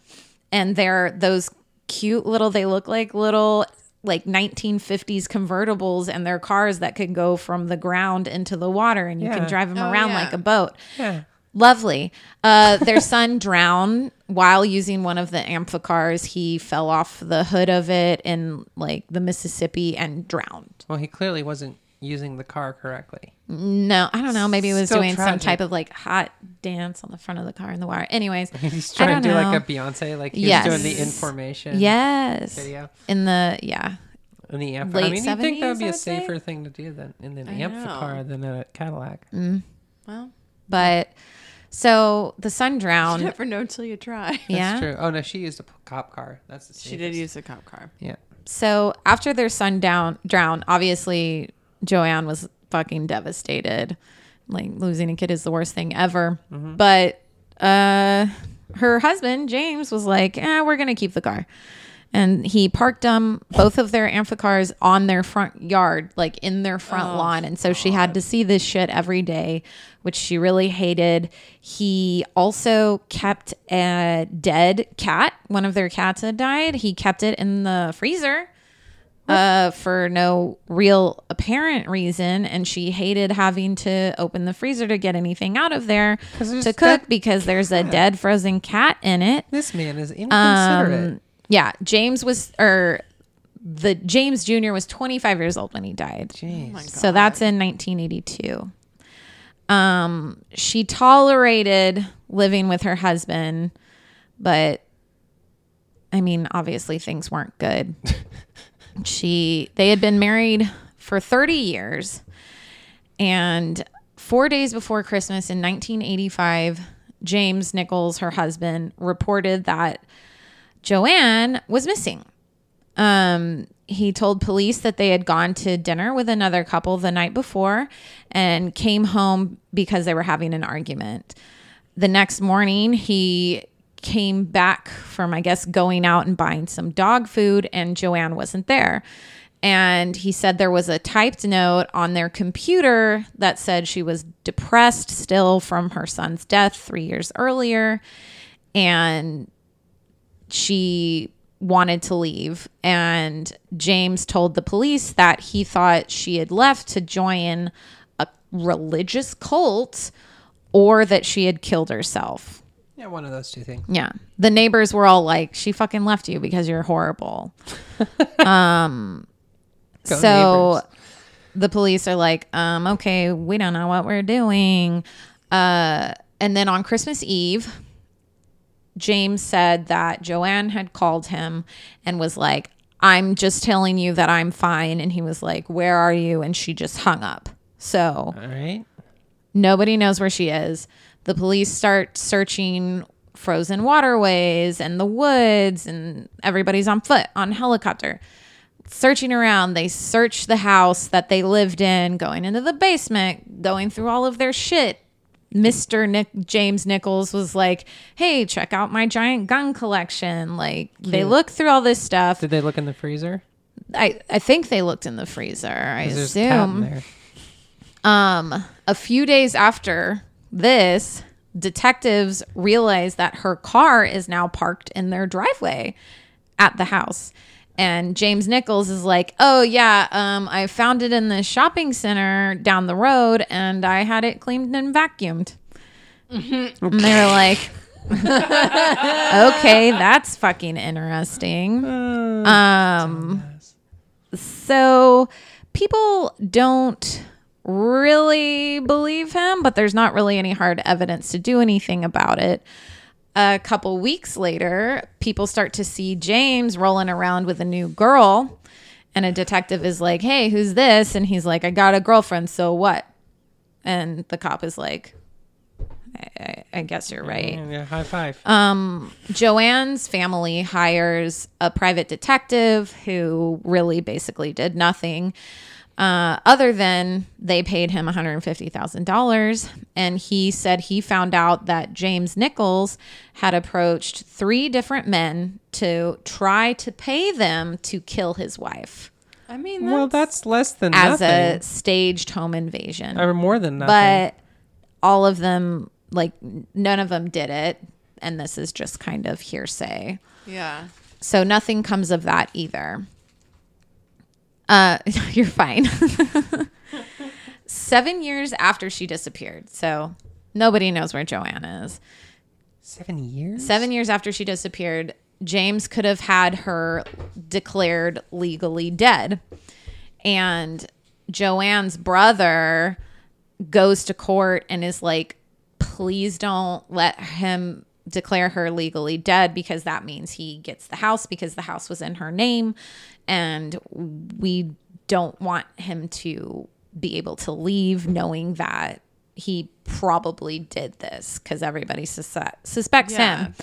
and they're those cute little they look like little like 1950s convertibles and they're cars that could go from the ground into the water and you Yeah. can drive them Oh, around yeah. like a boat Yeah. Lovely. Uh, their son *laughs* drowned while using one of the amphicars. He fell off the hood of it in like the Mississippi and drowned. Well, he clearly wasn't using the car correctly. No, I don't know. Maybe he was Still doing some tragic. type of like hot dance on the front of the car in the wire. Anyways, *laughs* He's I trying don't to do know. like a Beyonce, like he Yes. was doing the information. yes, Video. in the yeah. In the amph- Late I mean, you think that would 70s, be I a would say? safer thing to do than in an I amph know. car than a Cadillac. Well, But so the son you drowned. never know till you try. yeah. That's true. Oh no, she used a cop car. That's the same. She did use a cop car. Yeah. So after their son down drowned, obviously Joanne was fucking devastated. Like losing a kid is the worst thing ever. But uh, her husband James was like, "Eh, we're gonna keep the car." And he parked them both of their amphicars on their front yard, like in their front lawn. And so she had to see this shit every day, which she really hated. He also kept a dead cat. One of their cats had died. He kept it in the freezer uh, for no real apparent reason. And she hated having to open the freezer to get anything out of there to cook dead because there's a dead frozen cat in it. This man is inconsiderate. Um, yeah, James was, or the James Jr. was 25 years old when he died. Jeez. So that's in 1982. Um, she tolerated living with her husband, but I mean, obviously things weren't good. *laughs* she they had been married for 30 years and 4 days before Christmas in 1985, James Nichols, her husband, reported that Joanne was missing. Um, he told police that they had gone to dinner with another couple the night before and came home because they were having an argument. The next morning, he came back from, I guess, going out and buying some dog food, and Joanne wasn't there. And he said there was a typed note on their computer that said she was depressed still from her son's death three years earlier. And she wanted to leave and James told the police that he thought she had left to join a religious cult or that she had killed herself. Yeah, one of those two things. Yeah. The neighbors were all like she fucking left you because you're horrible. *laughs* um Go so neighbors. the police are like, um, okay, we don't know what we're doing. Uh, and then on Christmas Eve, James said that Joanne had called him and was like, I'm just telling you that I'm fine. And he was like, Where are you? And she just hung up. So All right. nobody knows where she is. The police start searching frozen waterways and the woods, and everybody's on foot, on helicopter searching around. They search the house that they lived in, going into the basement, going through all of their shit. Mr. Nick James Nichols was like, "Hey, check out my giant gun collection." Like they Cute. look through all this stuff. Did they look in the freezer? I I think they looked in the freezer. I 'Cause there's a cat in assume. Um, a few days after this, detectives realize that her car is now parked in their driveway at the house. And James Nichols is like, "Oh yeah, um, I found it in the shopping center down the road, and I had it cleaned and vacuumed." And they were like, *laughs* "Okay, that's fucking interesting." Um, so people don't really believe him, but there's not really any hard evidence to do anything about it. A couple weeks later, people start to see James rolling around with a new girl, and a detective is like, Hey, who's this? And he's like, I got a girlfriend, so what? And the cop is like, I, I, I guess you're right. Yeah, high five. Um, Joanne's family hires a private detective who really basically did nothing uh, other than they paid him $150,000. And he said he found out that James Nichols had approached three different men to try to pay them to kill his wife I mean, well, that's less than as nothing. a staged home invasion or more than nothing. but all of them like none of them did it and this is just kind of hearsay yeah. so nothing comes of that either uh *laughs* you're fine. Seven years after she disappeared so nobody knows where joanne is. Seven years. seven years after she disappeared james could have had her declared legally dead. And joanne's brother goes to court and is like please don't let him declare her legally dead because that means he gets the house because the house was in her name. And we don't want him to be able to leave knowing that he probably did this because everybody sus- suspects Yeah. him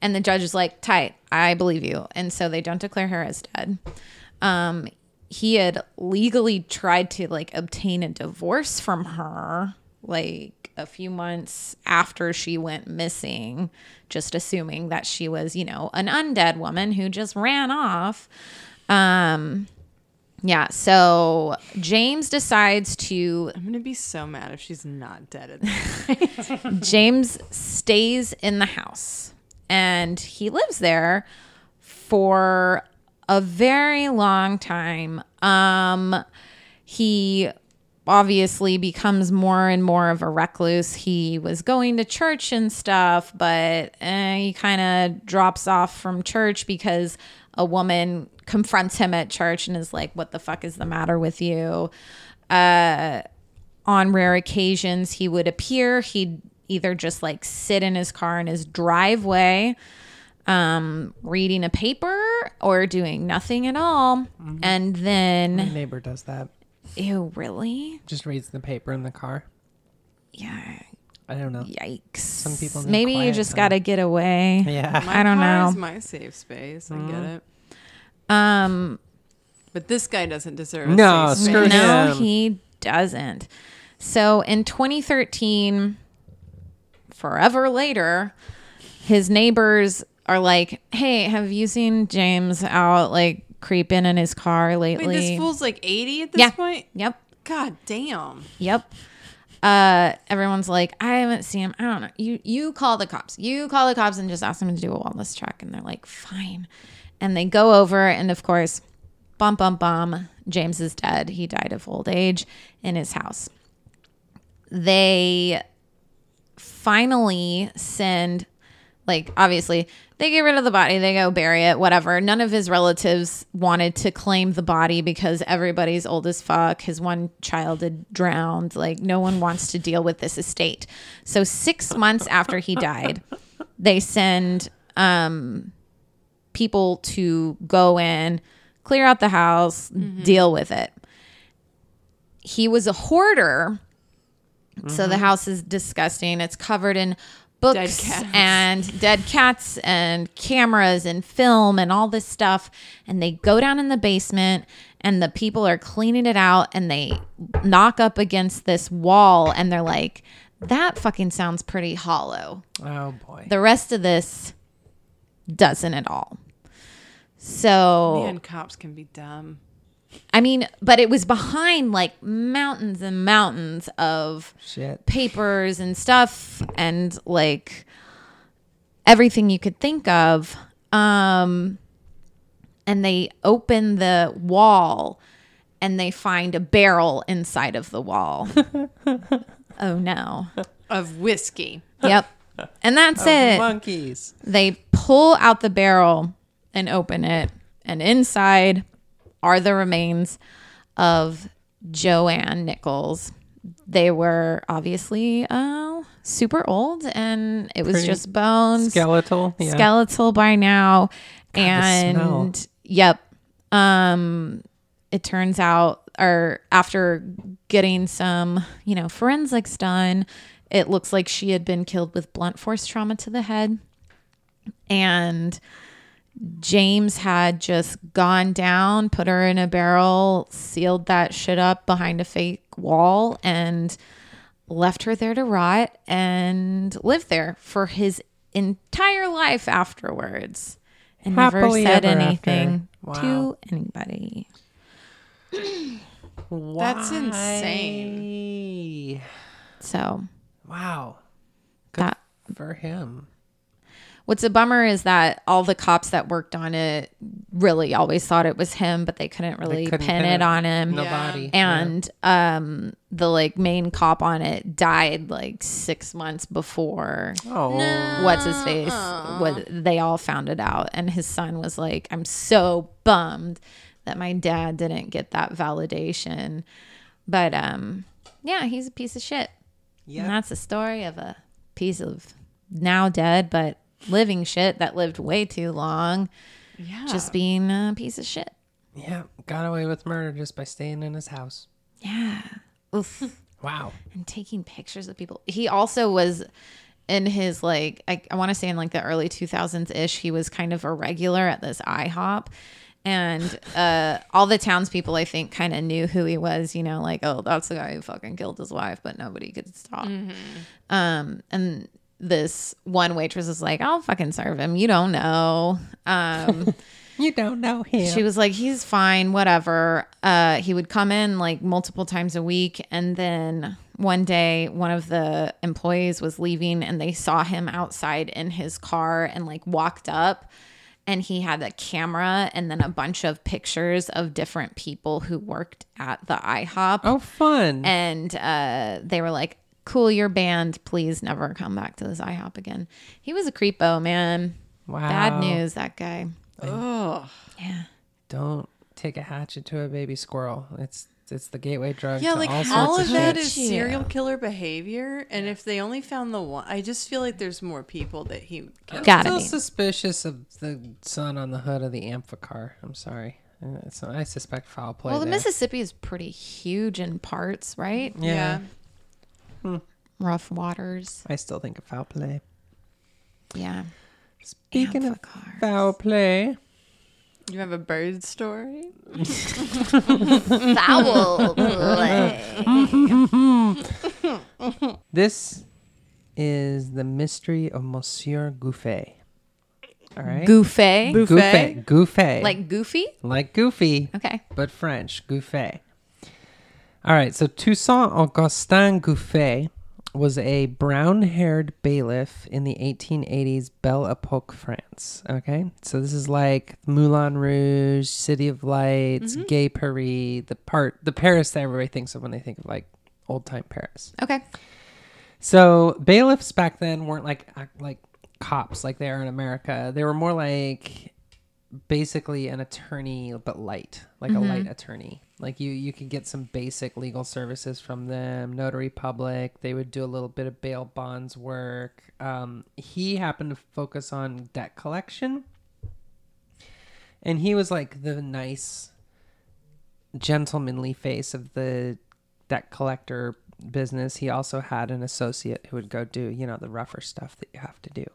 and the judge is like tight i believe you. And so they don't declare her as dead. Um he had legally tried to like obtain a divorce from her like a few months after she went missing, just assuming that she was, you know, an undead woman who just ran off. Um, yeah, so James decides to I'm gonna be so mad if she's not dead at. *laughs* James stays in the house and he lives there for a very long time. Um, he obviously becomes more and more of a recluse. He was going to church and stuff, but eh, he kind of drops off from church because a woman confronts him at church and is like, What the fuck is the matter with you? Uh, on rare occasions he would appear he'd either just like sit in his car in his driveway um reading a paper or doing nothing at all and then My neighbor does that. Ew really Just reads the paper in the car. yeah I don't know. yikes some people need maybe you just time. gotta get away Yeah. My I don't car know. Is my safe space. I get it. um But this guy doesn't deserve. A No, safe screw space. no he doesn't so in 2013 forever later his neighbors are like hey have you seen james out like creeping in his car lately Wait, this fool's like 80 at this Yeah. point. yep God damn. Yep. Uh, everyone's like, I haven't seen him. I don't know. You you call the cops. You call the cops and just ask them to do a wellness check. And they're like, fine. And they go over, and of course, bum bum bum. James is dead. He died of old age in his house. They finally send like obviously they get rid of the body they go bury it whatever. None of his relatives wanted to claim the body because everybody's old as fuck. His one child had drowned. Like no one wants to deal with this estate. So six months after he died they send um people to go in clear out the house deal with it. He was a hoarder. So the house is disgusting. It's covered in books cats. and dead cats and cameras and film and all this stuff. And they go down in the basement and the people are cleaning it out and they knock up against this wall and they're like, that fucking sounds pretty hollow. Oh boy. The rest of this doesn't at all. So Man, cops can be dumb. I mean, but it was behind like mountains and mountains of Shit. papers and stuff and like everything you could think of. Um, and they open the wall and they find a barrel inside of the wall. *laughs* oh no. Of whiskey. Yep. And that's it. Monkeys. They pull out the barrel and open it, and inside are the remains of Joanne Nichols. They were obviously uh, super old, and it was Pretty just bones, Skeletal. Yeah. skeletal by now. smell. and yep, um, it turns out, or after getting some, you know, forensics done, it looks like she had been killed with blunt force trauma to the head. And James had just gone down, put her in a barrel, sealed that shit up behind a fake wall, and left her there to rot and live there for his entire life afterwards. And Happily never said anything after. to anybody. That's insane. So Wow. Good that for him. What's a bummer is that all the cops that worked on it really always thought it was him, but they couldn't really couldn't pin, pin it it. on him. No Yeah. And um, the like main cop on it died like six months before Oh. what's his face. What they all found it out, and his son was like, "I'm so bummed that my dad didn't get that validation." But um, yeah, he's a piece of shit. Yep. And that's the story of a piece of now dead but living shit that lived way too long, Yeah. just being a piece of shit. Yeah. Got away with murder just by staying in his house. Yeah. Oof. Wow. and taking pictures of people. He also was in his like I, I want to say in like the early 2000s ish he was kind of a regular at this IHOP And uh, all the townspeople, I think, kind of knew who he was. You know, like, oh, that's the guy who fucking killed his wife, but nobody could stop. Um, and this one waitress is like, I'll fucking serve him. You don't know. Um, *laughs* You don't know him. she was like, he's fine, whatever. Uh, he would come in like multiple times a week. And then one day, one of the employees was leaving and they saw him outside in his car and like walked up. And he had a camera and then a bunch of pictures of different people who worked at the IHOP. oh, fun. And uh, they were like, cool, you're banned. Please never come back to this IHOP again. He was a creepo, man. wow. Bad news, that guy. Oh, Yeah. Don't take a hatchet to a baby squirrel. It's it's the gateway drug. yeah, to like all, all, sorts of shit. that is serial killer behavior. And if they only found the one, I just feel like there's more people that he killed. Gotta still be. suspicious of the son on the hood of the Amphicar. I'm sorry. Uh, So I suspect foul play. Well, the there. Mississippi is pretty huge in parts, right? Yeah. Rough waters. I still think of foul play. Yeah. Speaking of Amphicar. foul play, You have a bird story? Foul play. *laughs* *laughs* this is the mystery of Monsieur Gouffet. All right. Goofy. Buffet? Gouffet. Gouffet. Like goofy? like Goofy. Okay. but French, Gouffet. All right, so Toussaint Augustin Gouffet was a brown haired bailiff in the 1880s Belle Epoque, France. Okay, so this is like Moulin Rouge, City of Lights, mm-hmm. Gay Paris, the part, the Paris that everybody thinks of when they think of like old time Paris. Okay. So bailiffs back then weren't like like cops like they are in America. They were more like basically an attorney but light, like a light attorney. Like you you could get some basic legal services from them, notary public. They would do a little bit of bail bonds work. Um, he happened to focus on debt collection. And he was like the nice gentlemanly face of the debt collector business. He also had an associate who would go do, you know, the rougher stuff that you have to do.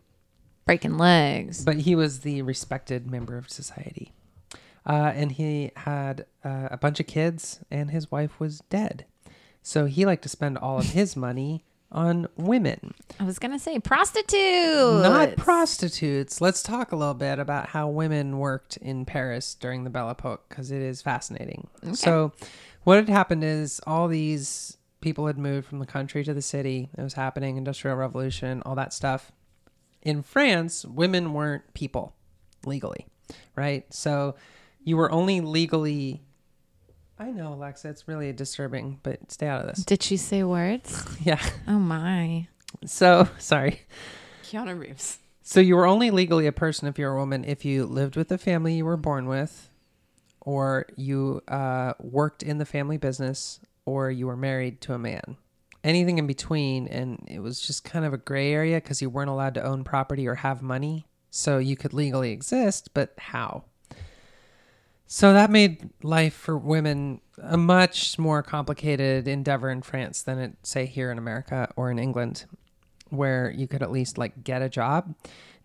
Breaking legs. But he was the respected member of society. Uh, and he had uh, a bunch of kids, and his wife was dead. So he liked to spend all of his *laughs* money on women, I was going to say prostitutes. not prostitutes. Let's talk a little bit about how women worked in Paris during the Belle Epoque because it is fascinating. So, what had happened is all these people had moved from the country to the city. It was happening, Industrial Revolution, all that stuff. In France, women weren't people legally, right? So, you were only legally. I know, Alexa, it's really disturbing, but stay out of this. Did she say words? *laughs* Yeah. Oh my. So, *laughs* sorry. Keanu Reeves. So you were only legally a person if you're a woman if you lived with the family you were born with, or you uh, worked in the family business, or you were married to a man. Anything in between, and it was just kind of a gray area because you weren't allowed to own property or have money. So you could legally exist, but how? So that made life for women a much more complicated endeavor in France than it, say, here in America or in England where you could at least like get a job.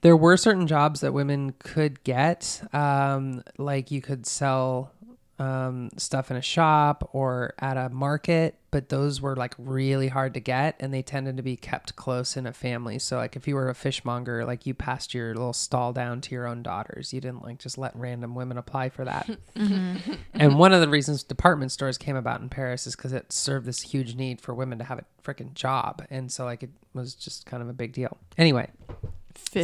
There were certain jobs that women could get, um, like you could sell um, stuff in a shop or at a market, but those were like really hard to get and they tended to be kept close in a family. So, like if you were a fishmonger, like you passed your little stall down to your own daughters. You didn't like just let random women apply for that. *laughs* and one of the reasons department stores came about in Paris is because it served this huge need for women to have a freaking job. And so, like, it was just kind of a big deal. Anyway,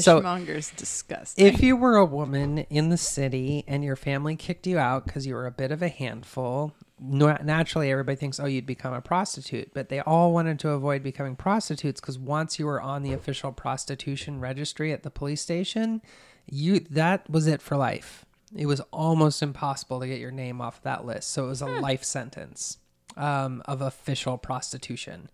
So- Fishmonger's disgusting. if you were a woman in the city and your family kicked you out because you were a bit of a handful, naturally everybody thinks, oh, you'd become a prostitute. But they all wanted to avoid becoming prostitutes because once you were on the official prostitution registry at the police station, you that was it for life. It was almost impossible to get your name off that list. So it was a life sentence um, of official prostitution.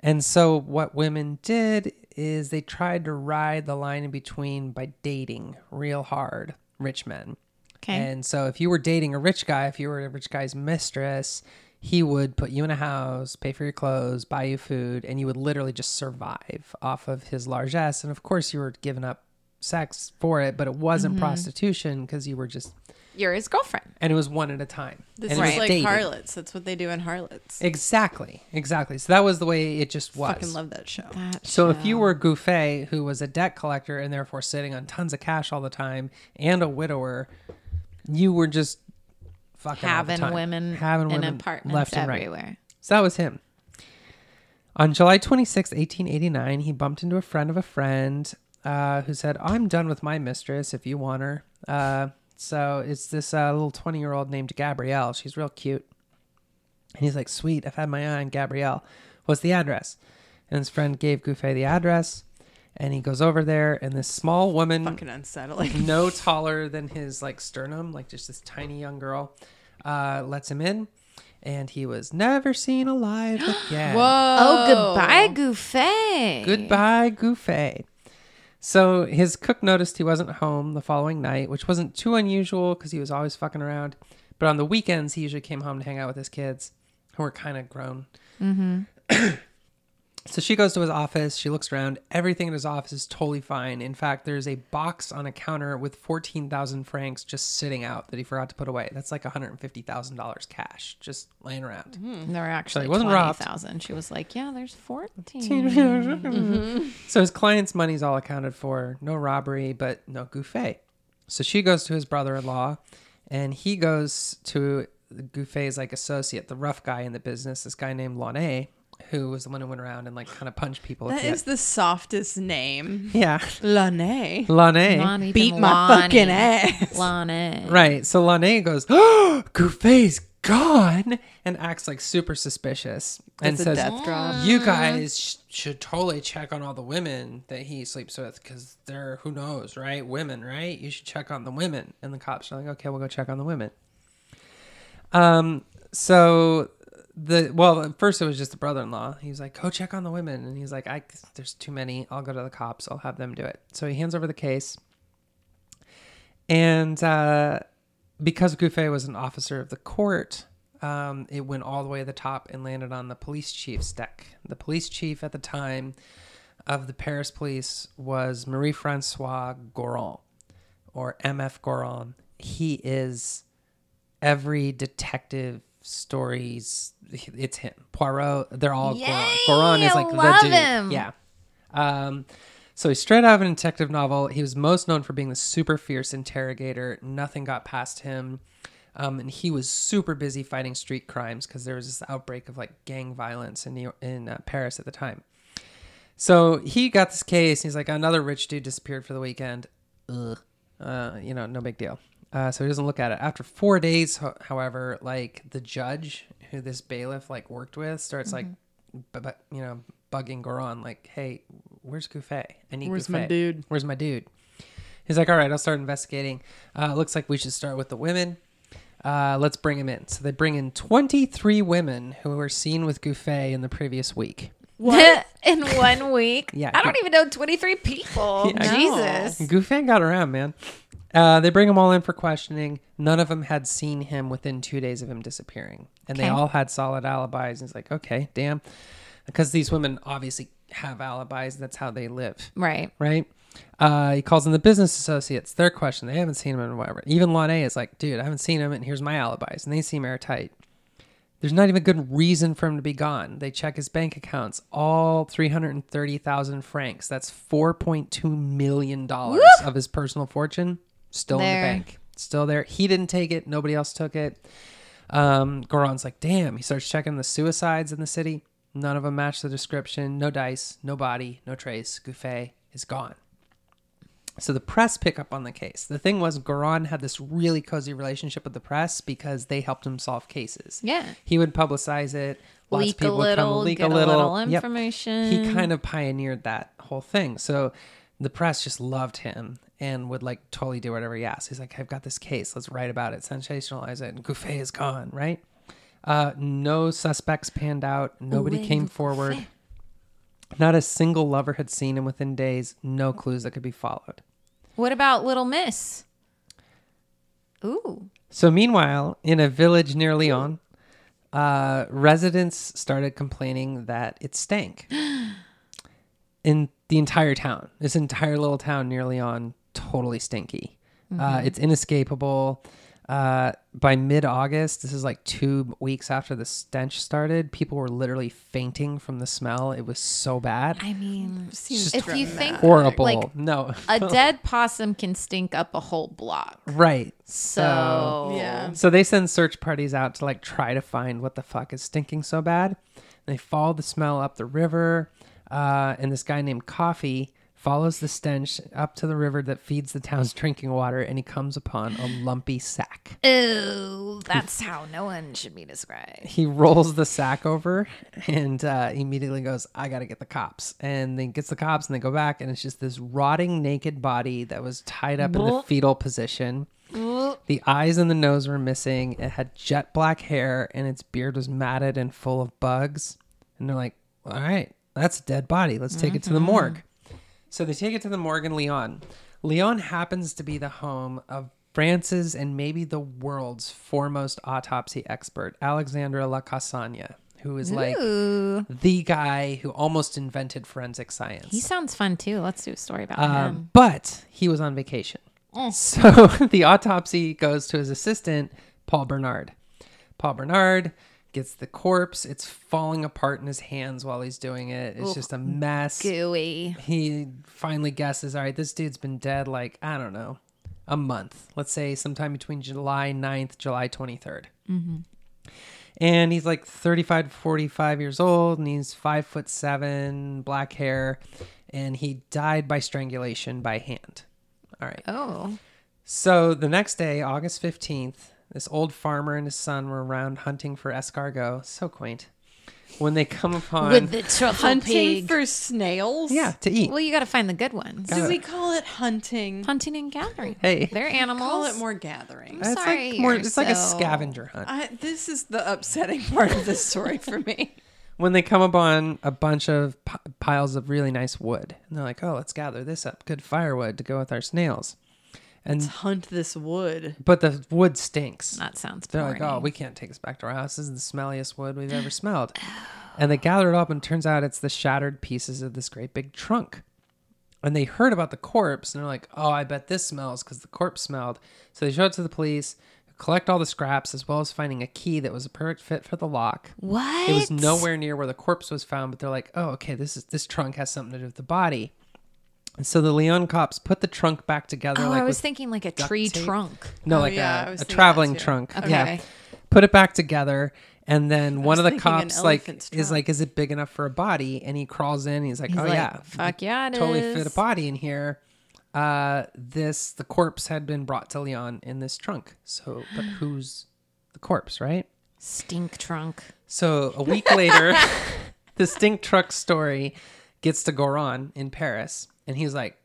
And so what women did is they tried to ride the line in between by dating real hard rich men. Okay. And so if you were dating a rich guy, if you were a rich guy's mistress, he would put you in a house, pay for your clothes, buy you food, and you would literally just survive off of his largesse. And of course, you were giving up sex for it, but it wasn't mm-hmm. prostitution because you were just, You're his girlfriend. and it was one at a time. This and is it was like dating. harlots. That's what they do in harlots. Exactly, exactly. So that was the way it just was. Fucking love that show. So if you were Gouffet, who was a debt collector and therefore sitting on tons of cash all the time, and a widower, you were just fucking all the having time. women having in women apartments left and right. everywhere. So that was him. On July 26, 1889, he bumped into a friend of a friend uh, who said, I'm done with my mistress if you want her. Uh, so it's this uh, little 20 year old named Gabrielle. She's real cute. And he's like, Sweet, I've had my eye on Gabrielle. What's the address? And his friend gave Gouffet the address. And he goes over there, and this small woman Fucking unsettling. *laughs* no taller than his like sternum, like just this tiny young girl, uh, lets him in, and he was never seen alive *gasps* again. Whoa! Oh, goodbye, Gouffet. Goodbye, Gouffet. So his cook noticed he wasn't home the following night, which wasn't too unusual because he was always fucking around. But on the weekends, he usually came home to hang out with his kids, who were kind of grown. Mm-hmm. *clears throat* So she goes to his office. She looks around. Everything in his office is totally fine. In fact, there's a box on a counter with 14,000 francs just sitting out that he forgot to put away. That's like $150,000 cash just laying around. Hmm. There were actually he wasn't robbed. 20,000. She was like, yeah, there's 14. *laughs* Mm-hmm. So his client's money's all accounted for. No robbery, but no Gouffet. So she goes to his brother-in-law, and he goes to Gouffet's like associate, the rough guy in the business, this guy named Launay, who was the one who went around and like kind of punched people. at That the softest name. yeah, Lane. Launay. Not even Beat my Lonnie. fucking ass. Lonnie. Right. So Lane goes, oh, Gouffet's gone, and acts like super suspicious and It's a says, death drop. "You guys sh- should totally check on all the women that he sleeps with because they're who knows, right? Women, right? You should check on the women." And the cops are like, "Okay, we'll go check on the women." Um. So the well, at first it was just the brother-in-law. He was like, "Go check on the women," and he's like, "I there's too many. I'll go to the cops. I'll have them do it." So he hands over the case. And uh, because Gouffet was an officer of the court, um, it went all the way to the top and landed on the police chief's deck. The police chief at the time of the Paris police was Marie Francois Goron, or MF Goron. He is every detective stories. It's him. Poirot. They're all Goron. Yay, Goron is I like the dude. him. Yeah. Um, so he's straight out of a detective novel. He was most known for being the super fierce interrogator. Nothing got past him. Um, and he was super busy fighting street crimes because there was this outbreak of like gang violence in New York, in uh, Paris at the time. So he got this case. He's like, another rich dude disappeared for the weekend. Ugh. Uh, you know, no big deal. Uh, so he doesn't look at it. After four days, ho- however, like the judge who this bailiff like worked with starts like, but, but you know, bugging Goron like, hey, where's Gouffet? I need Where's my dude? Where's my dude? He's like, all right, I'll start investigating. Uh, looks like we should start with the women. Uh, let's bring him in. So they bring in 23 women who were seen with Gouffet in the previous week. What? *laughs* in *laughs* one week. Yeah. I don't even know 23 people. *laughs* Yeah. Jesus. Gouffet got around, man. Uh, they bring them all in for questioning. None of them had seen him within two days of him disappearing, and they Okay. all had solid alibis. And it's like, okay, damn, because these women obviously have alibis. That's how they live, Right. right? Uh, he calls in the business associates. Their question: They haven't seen him in whatever. Even Lane is like, dude, I haven't seen him, and here's my alibis, and they seem airtight. There's not even a good reason for him to be gone. They check his bank accounts, all 330,000 francs. That's 4.2 million dollars of his personal fortune still in the bank. Still there. He didn't take it, nobody else took it. Um, Goron's like, "Damn." He starts checking the suicides in the city. None of them match the description. No dice, no body, no trace. Gouffet is gone. So the press pick up on the case. The thing was, Goron had this really cozy relationship with the press because they helped him solve cases. Yeah. He would publicize it. Lots Leak of people a would come little, leak a a little, little Yep. information. He kind of pioneered that whole thing. So the press just loved him and would like totally do whatever he asked. He's like, I've got this case. Let's write about it, sensationalize it. And Gouffet is gone, right? Uh, no suspects panned out. Nobody came forward. Not a single lover had seen him within days. No clues that could be followed. What about Little Miss? Ooh. So, meanwhile, in a village near Lyon, uh, residents started complaining that it stank. *gasps* in the entire town. This entire little town near Lyon, totally stinky. Uh, it's inescapable. Uh, by mid August, this is like two weeks after the stench started, people were literally fainting from the smell. It was so bad. I mean, Seems if you think Horrible. like no. a *laughs* dead possum can stink up a whole block. right. So Yeah. So they send search parties out to like try to find what the fuck is stinking so bad. They follow the smell up the river, uh, and this guy named Coffee follows the stench up to the river that feeds the town's drinking water, and he comes upon a lumpy sack. Ew, that's how no one should be described. He rolls the sack over and uh, immediately goes, "I got to get the cops." And then gets the cops, and they go back, and it's just this rotting naked body that was tied up in the fetal position. The eyes and the nose were missing. It had jet black hair, and its beard was matted and full of bugs. And they're like, "All right, that's a dead body. Let's take it to the morgue." So they take it to the Morgan Leon. Lyon happens to be the home of France's and maybe the world's foremost autopsy expert, Alexandre Lacassagne, who is like Ooh, the guy who almost invented forensic science. he sounds fun too. Let's do a story about Um, him. but he was on vacation. So *laughs* the autopsy goes to his assistant, Paul Bernard. Paul Bernard gets the corpse. It's falling apart in his hands while he's doing it. It's just a mess. Gooey. He finally guesses, all right, this dude's been dead like, I don't know, a month. Let's say sometime between July 9th, July 23rd. Mm-hmm. And he's like 35 to 45 years old, and he's five foot seven, black hair, and he died by strangulation by hand. All right. Oh, So the next day, August 15th, this old farmer and his son were around hunting for escargot. So quaint. When they come upon. with the truffle Hunting pig. for snails? yeah, to eat. well, you got to find the good ones. Do we call it hunting? Hunting and gathering. Hey. they're animals. Call it more gathering. It's sorry like more, you're it's like a scavenger hunt. I, this is the upsetting *laughs* part of this story for me. when they come upon a bunch of p- piles of really nice wood, and they're like, "Oh, let's gather this up, good firewood to go with our snails." And Hunt this wood. but the wood stinks. That sounds They're boring. like, "Oh, we can't take this back to our house. This is the smelliest wood we've ever *gasps* smelled." And they gather it up, and turns out it's the shattered pieces of this great big trunk. And they heard about the corpse, and they're like, "Oh, I bet this smells because the corpse smelled." So they show it to the police, collect all the scraps, as well as finding a key that was a perfect fit for the lock. what? It was nowhere near where the corpse was found, but they're like, "Oh, okay, this is this trunk has something to do with the body." And so the Lyon cops put the trunk back together. Oh, like I was thinking like a tree tape. trunk. no, Oh, like yeah, I a, a traveling trunk. Okay. Yeah, put it back together, and then one of the cops like elephant's is like, "Is it big enough for a body?" And he crawls in. He's like, He's "Oh like, yeah, fuck yeah, it totally is." fit a body in here." Uh, this the corpse had been brought to Lyon in this trunk. So, but who's the corpse, right? Stink trunk. So a week later, *laughs* the stink truck story gets to Goron in Paris, and he's like,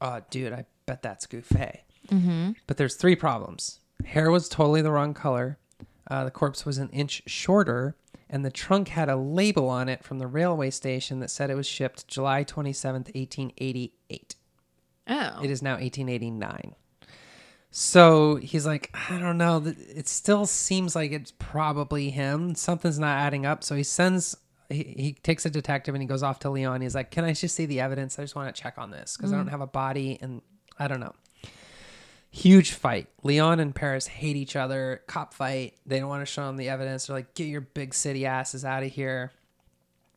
"Oh, dude, I bet that's Gouffet." Mm-hmm. But there's three problems. Hair was totally the wrong color. Uh, the corpse was an inch shorter, and the trunk had a label on it from the railway station that said it was shipped July 27th, 1888. Oh. It is now 1889. So he's like, I don't know. It still seems like it's probably him. Something's not adding up. So he sends, he, he takes a detective and he goes off to Lyon. He's like, Can I just see the evidence? I just want to check on this because I don't mm. have a body and I don't know. Huge fight. Lyon and Paris hate each other. Cop fight. They don't want to show him the evidence. They're like, Get your big city asses out of here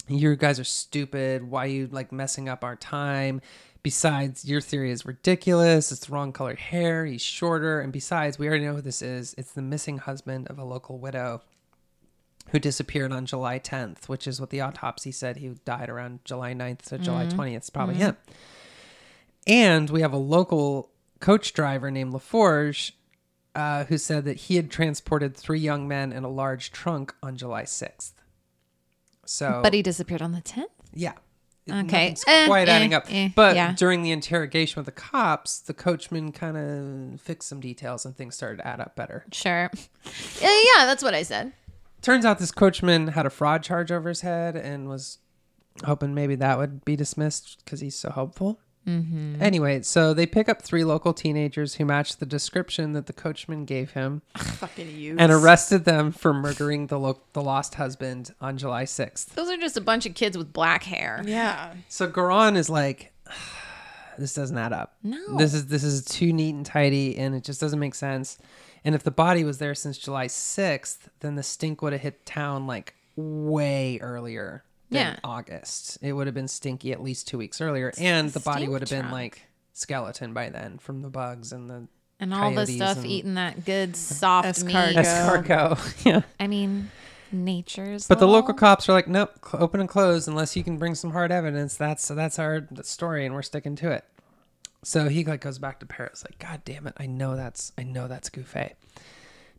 you guys are stupid. Why are you like messing up our time? Besides, your theory is ridiculous. It's the wrong colored hair. He's shorter. And besides, we already know who this is. It's the missing husband of a local widow who disappeared on July 10th, which is what the autopsy said. He died around July 9th to July 20th. It's probably him. And we have a local coach driver named LaForge uh, who said that he had transported three young men in a large trunk on July 6th. So, But he disappeared on the 10th? yeah. Okay. It's Eh, quite eh, adding up. eh, but yeah. during the interrogation with the cops, the coachman kind of fixed some details and things started to add up better. Sure. *laughs* yeah, that's what I said. Turns out this coachman had a fraud charge over his head and was hoping maybe that would be dismissed because he's so hopeful. Mm-hmm. Anyway, so they pick up three local teenagers who match the description that the coachman gave him Fucking you. and arrested them for murdering the lo- the lost husband on July 6th. Those are just a bunch of kids with black hair. Yeah. So Goron is like, *sighs* this doesn't add up. No. This is this is too neat and tidy, and it just doesn't make sense. And if the body was there since July sixth, then the stink would have hit town like way earlier than Yeah. August. It would have been stinky at least two weeks earlier, and the body would have been like skeleton by then from the bugs and the And all the stuff eating that good soft meat. Escargot. escargot. *laughs* yeah. I mean, nature's. But the local cops are like, nope, open and close unless you can bring some hard evidence. That's that's our story, and we're sticking to it. So he like goes back to Paris, like, God damn it, I know that's I know that's Gouffet.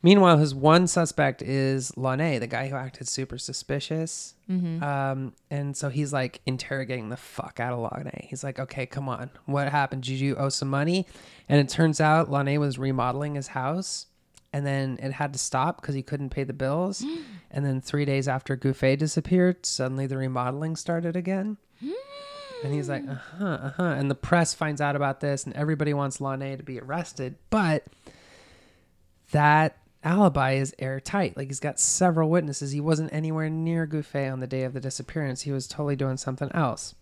Meanwhile, his one suspect is Launay, the guy who acted super suspicious. Um, and so he's like interrogating the fuck out of Launay. He's like, okay, come on, what happened? Did you owe some money? And it turns out Launay was remodeling his house and then it had to stop because he couldn't pay the bills. *gasps* and then three days after Gouffet disappeared, suddenly the remodeling started again. *gasps* *gasps* And he's like, uh huh, uh huh. And the press finds out about this, and everybody wants Launay to be arrested. But that alibi is airtight. Like he's got several witnesses. He wasn't anywhere near Gouffet on the day of the disappearance. He was totally doing something else.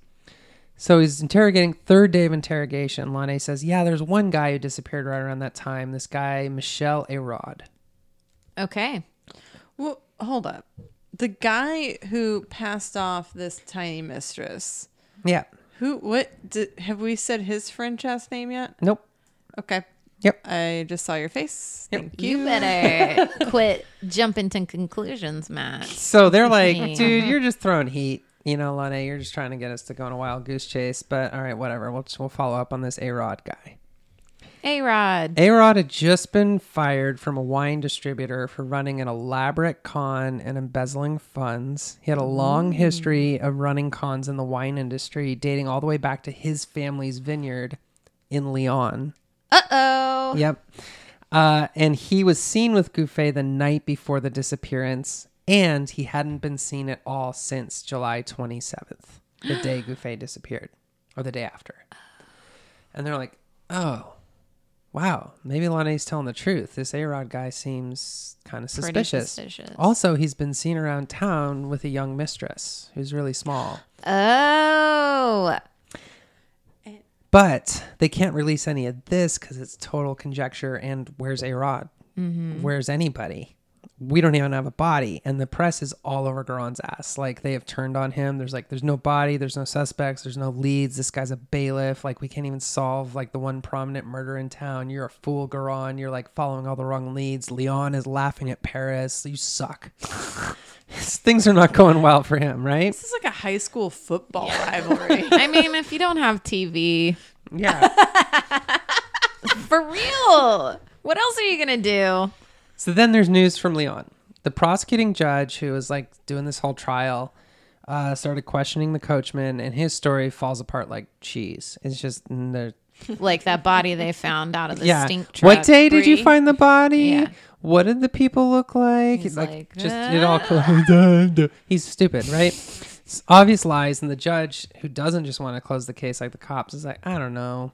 So he's interrogating, third day of interrogation. Launay says, Yeah, there's one guy who disappeared right around that time. This guy, Michelle Arod. Okay. Well, hold up. The guy who passed off this tiny mistress. Yeah. Who? What? Did, have we said his French ass name yet? Nope. Okay. Yep. I just saw your face. Yep. Thank You you. better *laughs* quit jumping to conclusions, Matt. So they're like, Yeah. dude, you're just throwing heat. You know, Lane, you're just trying to get us to go on a wild goose chase. But all right, whatever. We'll just, we'll follow up on this A Rod guy. A Rod. A Rod had just been fired from a wine distributor for running an elaborate con and embezzling funds. He had a long history of running cons in the wine industry, dating all the way back to his family's vineyard in Lyon. Uh oh. Yep. Uh, and he was seen with Gouffet the night before the disappearance, and he hadn't been seen at all since July 27th, the day *gasps* Gouffet disappeared, or the day after. And they're like, oh, wow, maybe Launay's telling the truth. This A-Rod guy seems kind of suspicious. suspicious. Also, he's been seen around town with a young mistress who's really small. Oh. But they can't release any of this because it's total conjecture. And where's A Rod? Mm-hmm. Where's anybody? We don't even have a body. And the press is all over Goron's ass. Like they have turned on him. There's like, there's no body. There's no suspects. There's no leads. This guy's a bailiff. Like we can't even solve like the one prominent murder in town. You're a fool, Goron. You're like following all the wrong leads. Lyon is laughing at Paris. You suck. *laughs* Things are not going well for him, right? This is like a high school football rivalry. *laughs* I mean, if you don't have TV, Yeah. *laughs* for real, what else are you gonna do? So then there's news from Lyon. The prosecuting judge, who was like doing this whole trial, uh, started questioning the coachman, and his story falls apart like cheese. It's just *laughs* Like that body they found out of the yeah. stink truck. What day did you find the body? Yeah. What did the people look like? He's like, like, just it all. *laughs* He's stupid, right? It's obvious lies, and the judge, who doesn't just want to close the case like the cops, is like, I don't know.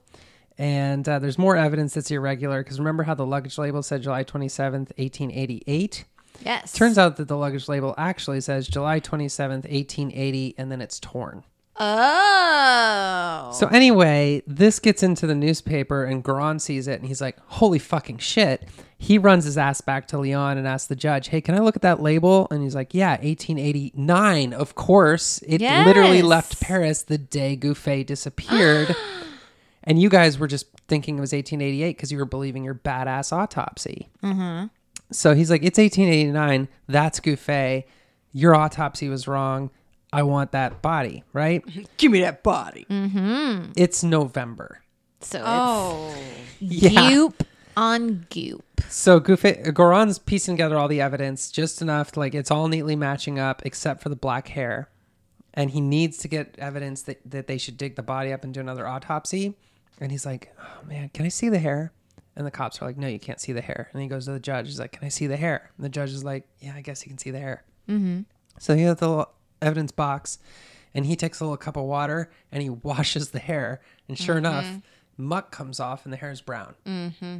And uh, there's more evidence that's irregular because remember how the luggage label said July 27th, 1888? Yes. Turns out that the luggage label actually says July 27th, 1880, and then it's torn. Oh. So anyway, this gets into the newspaper and Goron sees it and he's like, holy fucking shit. He runs his ass back to Lyon and asks the judge, hey, can I look at that label? And he's like, yeah, 1889. Of course. It literally left Paris the day Gouffet disappeared. *gasps* *gasps* *gasps* and you guys were just thinking it was 1888 because you were believing your badass autopsy. Mm-hmm. So he's like, it's 1889. That's Gouffet. Your autopsy was wrong. I want that body, right? *laughs* Give me that body. It's November. so Oh. it's Yeah. goop on goop. So Gouffet, Goron's piecing together all the evidence just enough to like it's all neatly matching up except for the black hair. And he needs to get evidence that, that they should dig the body up and do another autopsy. And he's like, oh man, can I see the hair? And the cops are like, no, you can't see the hair. And he goes to the judge. He's like, can I see the hair? And the judge is like, yeah, I guess you can see the hair. Mm-hmm. So he has the little evidence box and he takes a little cup of water and he *laughs* washes the hair, and sure Mm-hmm. enough, muck comes off and the hair is brown.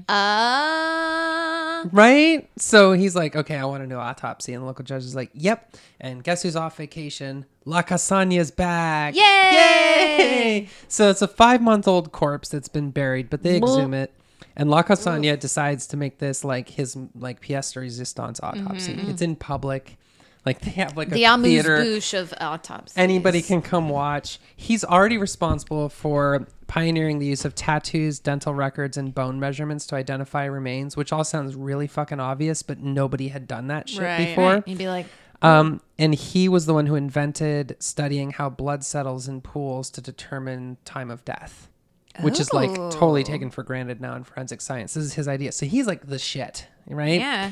Uh, Right? So he's like, okay, I want a new autopsy. And the local judge is like, yep. And guess who's off vacation? Lacassagne's back. Yay! Yay! So it's a five month old corpse that's been buried, but they exhume it. And Lacassagne decides to make this like his like pièce de résistance autopsy. It's in public. Like they have like a Mm-hmm. the amuse theater of autopsies. anybody can come watch. He's already responsible for pioneering the use of tattoos, dental records, and bone measurements to identify remains, which all sounds really fucking obvious, but nobody had done that shit Right. before. You'd be like, Um, and he was the one who invented studying how blood settles in pools to determine time of death, which is like totally taken for granted now in forensic science. This is his idea. So he's like the shit, right? yeah.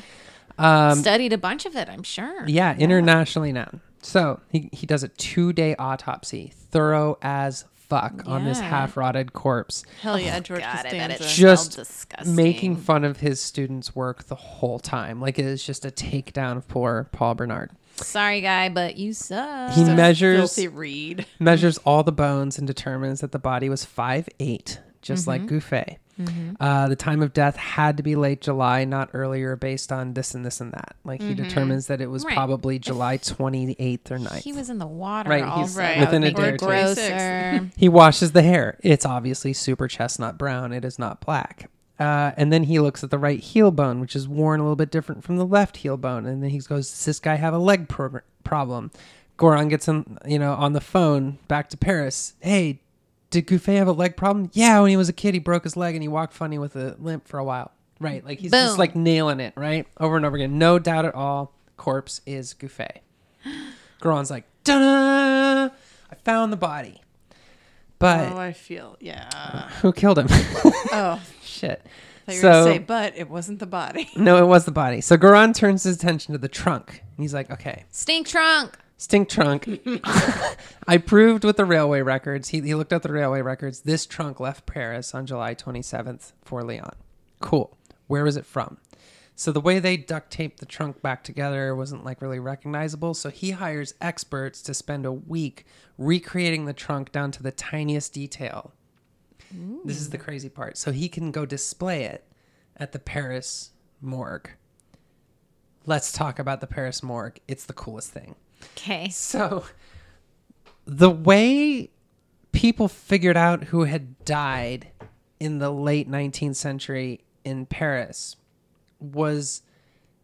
Um, Studied a bunch of it, I'm sure. yeah, internationally known. So he, he does a two day autopsy, thorough as fuck, on this Yeah. half rotted corpse, Hell yeah, oh, George God, I bet Costanza. Just smelled disgusting. making fun of his students' work the whole time. Like it is just a takedown of poor Paul Bernard. Sorry, guy, but you suck. He measures Filthy read. measures all the bones and determines that the body was five eight, just like mm-hmm. Gouffet. Uh, the time of death had to be late July, not earlier, based on this and this and that. Like he determines that it was Right. probably July twenty eighth or 9th. he was in the water. Right, also. he's That within a day or two. He washes the hair. It's obviously super chestnut brown. It is not black. Uh, and then he looks at the right heel bone, which is worn a little bit different from the left heel bone. And then he goes, "Does this guy have a leg pro- problem?" Goron gets him, you know, on the phone back to Paris. Hey, did Gouffet have a leg problem? Yeah, when he was a kid, he broke his leg and he walked funny with a limp for a while. Right, like he's just like nailing it, right, over and over again. No doubt at all. Corpse is Gouffet. Goron's *gasps* like, "Da! I found the body." But Oh, I feel yeah. who killed him? *laughs* Oh, *laughs* Shit. I thought you were So say, but it wasn't the body. no, it was the body. So Goron turns his attention to the trunk. He's like, okay, Stink trunk. Stink trunk. *laughs* I proved with the railway records. He, he looked at the railway records. This trunk left Paris on July 27th for Lyon. Cool. Where was it from? So the way they duct taped the trunk back together wasn't like really recognizable. So he hires experts to spend a week recreating the trunk down to the tiniest detail. This is the crazy part. So he can go display it at the Paris morgue. Let's talk about the Paris morgue. It's the coolest thing. Okay. So the way people figured out who had died in the late 19th century in Paris was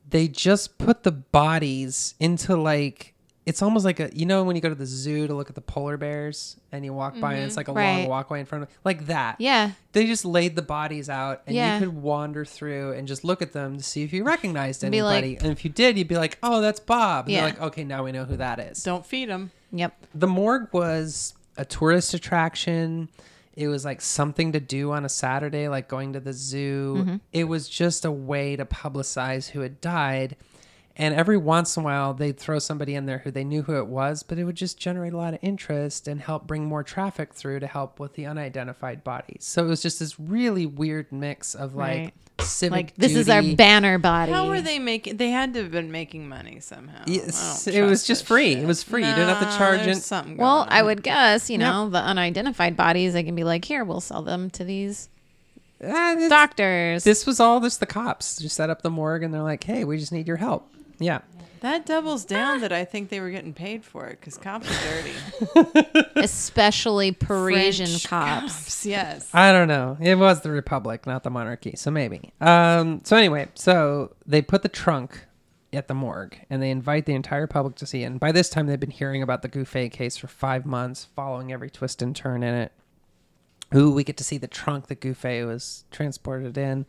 they just put the bodies into like it's almost like a you know when you go to the zoo to look at the polar bears and you walk by and it's like a long walkway in front of like that. Yeah. They just laid the bodies out and Yeah. you could wander through and just look at them to see if you recognized Be like- anybody. and if you did, you'd be like, "Oh, that's Bob." And Yeah. they're like, "Okay, now we know who that is." Don't feed him. Yep. the morgue was a tourist attraction. It was like something to do on a Saturday, like going to the zoo. Mm-hmm. It was just a way to publicize who had died. And every once in a while, they'd throw somebody in there who they knew who it was, but it would just generate a lot of interest and help bring more traffic through to help with the unidentified bodies. So it was just this really weird mix of like Right. civic. Like this is our banner body. How were they making? They had to have been making money somehow. Yes, it was just free. shit. It was free. You didn't have to charge there's it. Something Well, going I would guess, you know, the unidentified bodies, they can be like, here, we'll sell them to these ah, it's- doctors. This was all just the cops just set up the morgue and they're like, hey, we just need your help. Yeah. That doubles down that I think they were getting paid for it because cops are dirty. *laughs* Especially Parisian French cops. Yes. I don't know. It was the Republic, not the monarchy. So maybe. Um, so anyway, so they put the trunk at the morgue and they invite the entire public to see it. And by this time, they've been hearing about the Gouffet case for five months, following every twist and turn in it. Ooh, we get to see the trunk that Gouffet was transported in.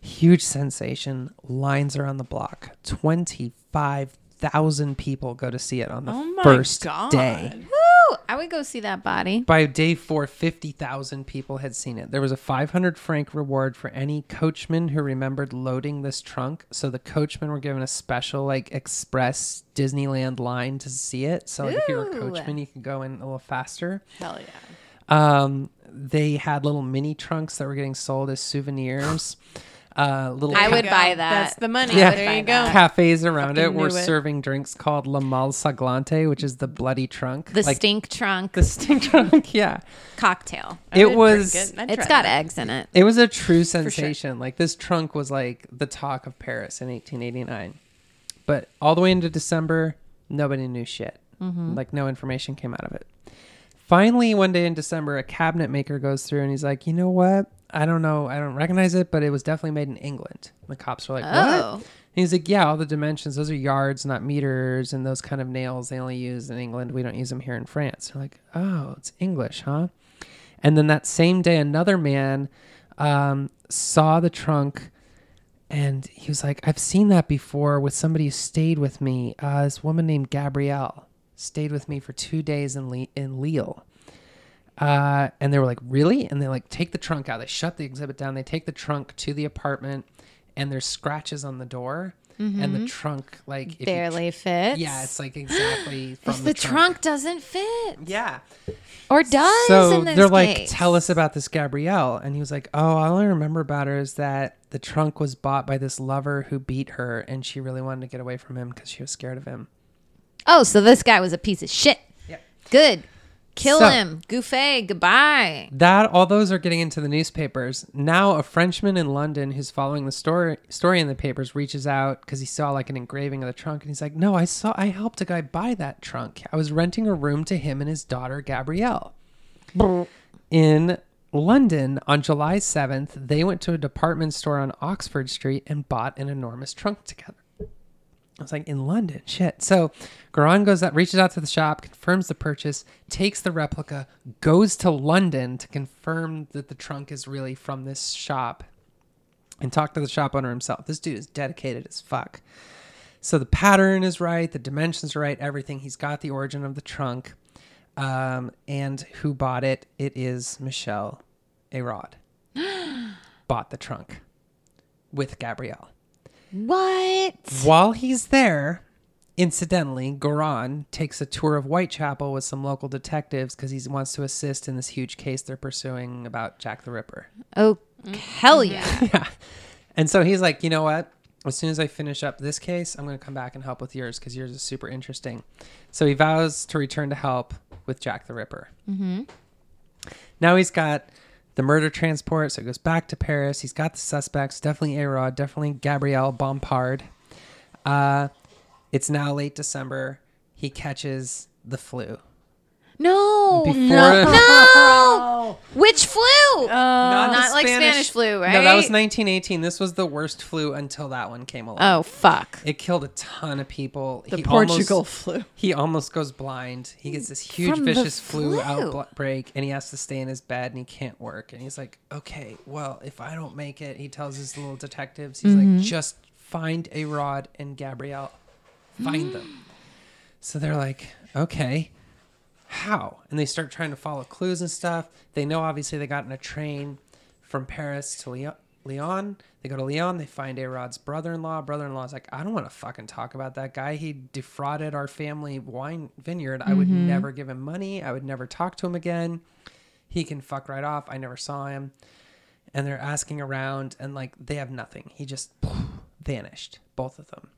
Huge sensation. Lines are on the block. 25,000 people go to see it on the Oh my first God. day. Woo! I would go see that body. By day four, 50,000 people had seen it. There was a 500 franc reward for any coachman who remembered loading this trunk. So the coachmen were given a special, like, express Disneyland line to see it. So like, if you were a coachman, you could go in a little faster. Hell yeah. Um, they had little mini trunks that were getting sold as souvenirs. *gasps* *laughs* uh, little I ca- would buy that. That's the money. Yeah. There you go. cafes around it Fucking were knew it. serving drinks called La Malle Sanglante, which is the bloody trunk. the like stink trunk the stink trunk. *laughs* Yeah, cocktail. I it would was. drink it. I'd It's try got that. eggs in it. It was a true sensation. Like this trunk was like the talk of Paris in 1889. But all the way into December, nobody knew shit. Like no information came out of it. Finally, one day in December, a cabinet maker goes through and he's like, "You know what? I don't know. I don't recognize it, but it was definitely made in England." The cops were like, Oh. "What?" And he's like, "Yeah, all the dimensions. Those are yards, not meters, and those kind of nails they only use in England. We don't use them here in France." They're like, "Oh, it's English, huh?" And then that same day, another man um, saw the trunk and he was like, I've seen that before with somebody who stayed with me. Uh, this woman named Gabrielle stayed with me for two days in, Le- in Lille. Uh, and they were like, Really? And they like take the trunk out. They shut the exhibit down. They take the trunk to the apartment, and there's scratches on the door. And the trunk, like, you tr- Barely fits. yeah, it's like exactly *gasps* from If the trunk doesn't fit Yeah. or does so in this they're like, tell us about this Gabrielle. And he was like, oh, all I remember about her is that the trunk was bought by this lover who beat her, and she really wanted to get away from him because she was scared of him. Oh, so this guy was a piece of shit. Yep. Good. Kill So- him. Gouffet. Goodbye. That all those are getting into the newspapers. Now a Frenchman in London who's following the story story in the papers reaches out because he saw like an engraving of the trunk and he's like, No, I saw I helped a guy buy that trunk. I was renting a room to him and his daughter Gabrielle. in London on July 7th, they went to a department store on Oxford Street and bought an enormous trunk together. I was like, in London, shit. So Goron goes out, reaches out to the shop, confirms the purchase, takes the replica, goes to London to confirm that the trunk is really from this shop, and talk to the shop owner himself. This dude is dedicated as fuck. So the pattern is right, the dimensions are right, everything. He's got the origin of the trunk. Um, and who bought it? It is Michelle Arod. *gasps* bought the trunk with Gabrielle. What? While he's there, incidentally, Goron takes a tour of Whitechapel with some local detectives because he wants to assist in this huge case they're pursuing about Jack the Ripper. Oh, hell yeah. *laughs* yeah. And so he's like, you know what? As soon as I finish up this case, I'm going to come back and help with yours because yours is super interesting. So he vows to return to help with Jack the Ripper. Mm-hmm. Now he's got the murder transport, so it goes back to Paris. He's got the suspects, definitely Arod, definitely Gabrielle Bompard. Uh, it's now late December. He catches the flu. No. Before- No. Which flu? Not, not the like Spanish flu, right? No, that was 1918. This was the worst flu until that one came along. oh, fuck. It killed a ton of people. The He Portugal almost, flu. he almost goes blind. He gets this huge From vicious flu, flu. outbreak, and he has to stay in his bed and he can't work. And he's like, "Okay, well, if I don't make it," he tells his little detectives, he's Mm-hmm. like, "Just find a Rod and Gabrielle, find them." So they're like, "Okay." How? And they start trying to follow clues and stuff. They know obviously they got in a train from Paris to Lyon. Leon. They go to Lyon. They find Arod's brother-in-law. Brother-in-law is like, I don't want to fucking talk about that guy. He defrauded our family wine vineyard. I would mm-hmm. never give him money. I would never talk to him again. He can fuck right off. I never saw him. And they're asking around, and like they have nothing. He just vanished. Both of them.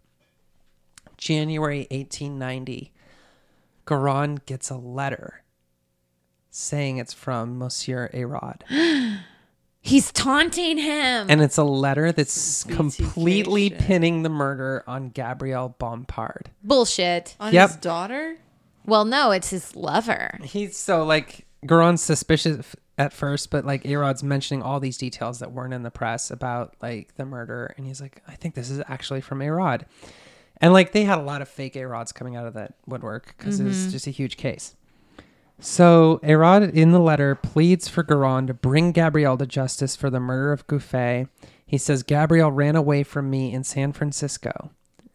January 1890. Goron gets a letter saying it's from Monsieur Arod. *gasps* He's taunting him. And it's a letter that's completely shit. pinning the murder on Gabrielle Bompard. Bullshit. On Yep. his daughter? Well, no, it's his lover. He's so like Goron's suspicious at first, but like Arod's mentioning all these details that weren't in the press about like the murder, and he's like, I think this is actually from Arod. And like they had a lot of fake Arods coming out of that woodwork because it was mm-hmm. just a huge case. So Arod in the letter pleads for Goron to bring Gabrielle to justice for the murder of Gouffet. He says Gabrielle ran away from me in San Francisco.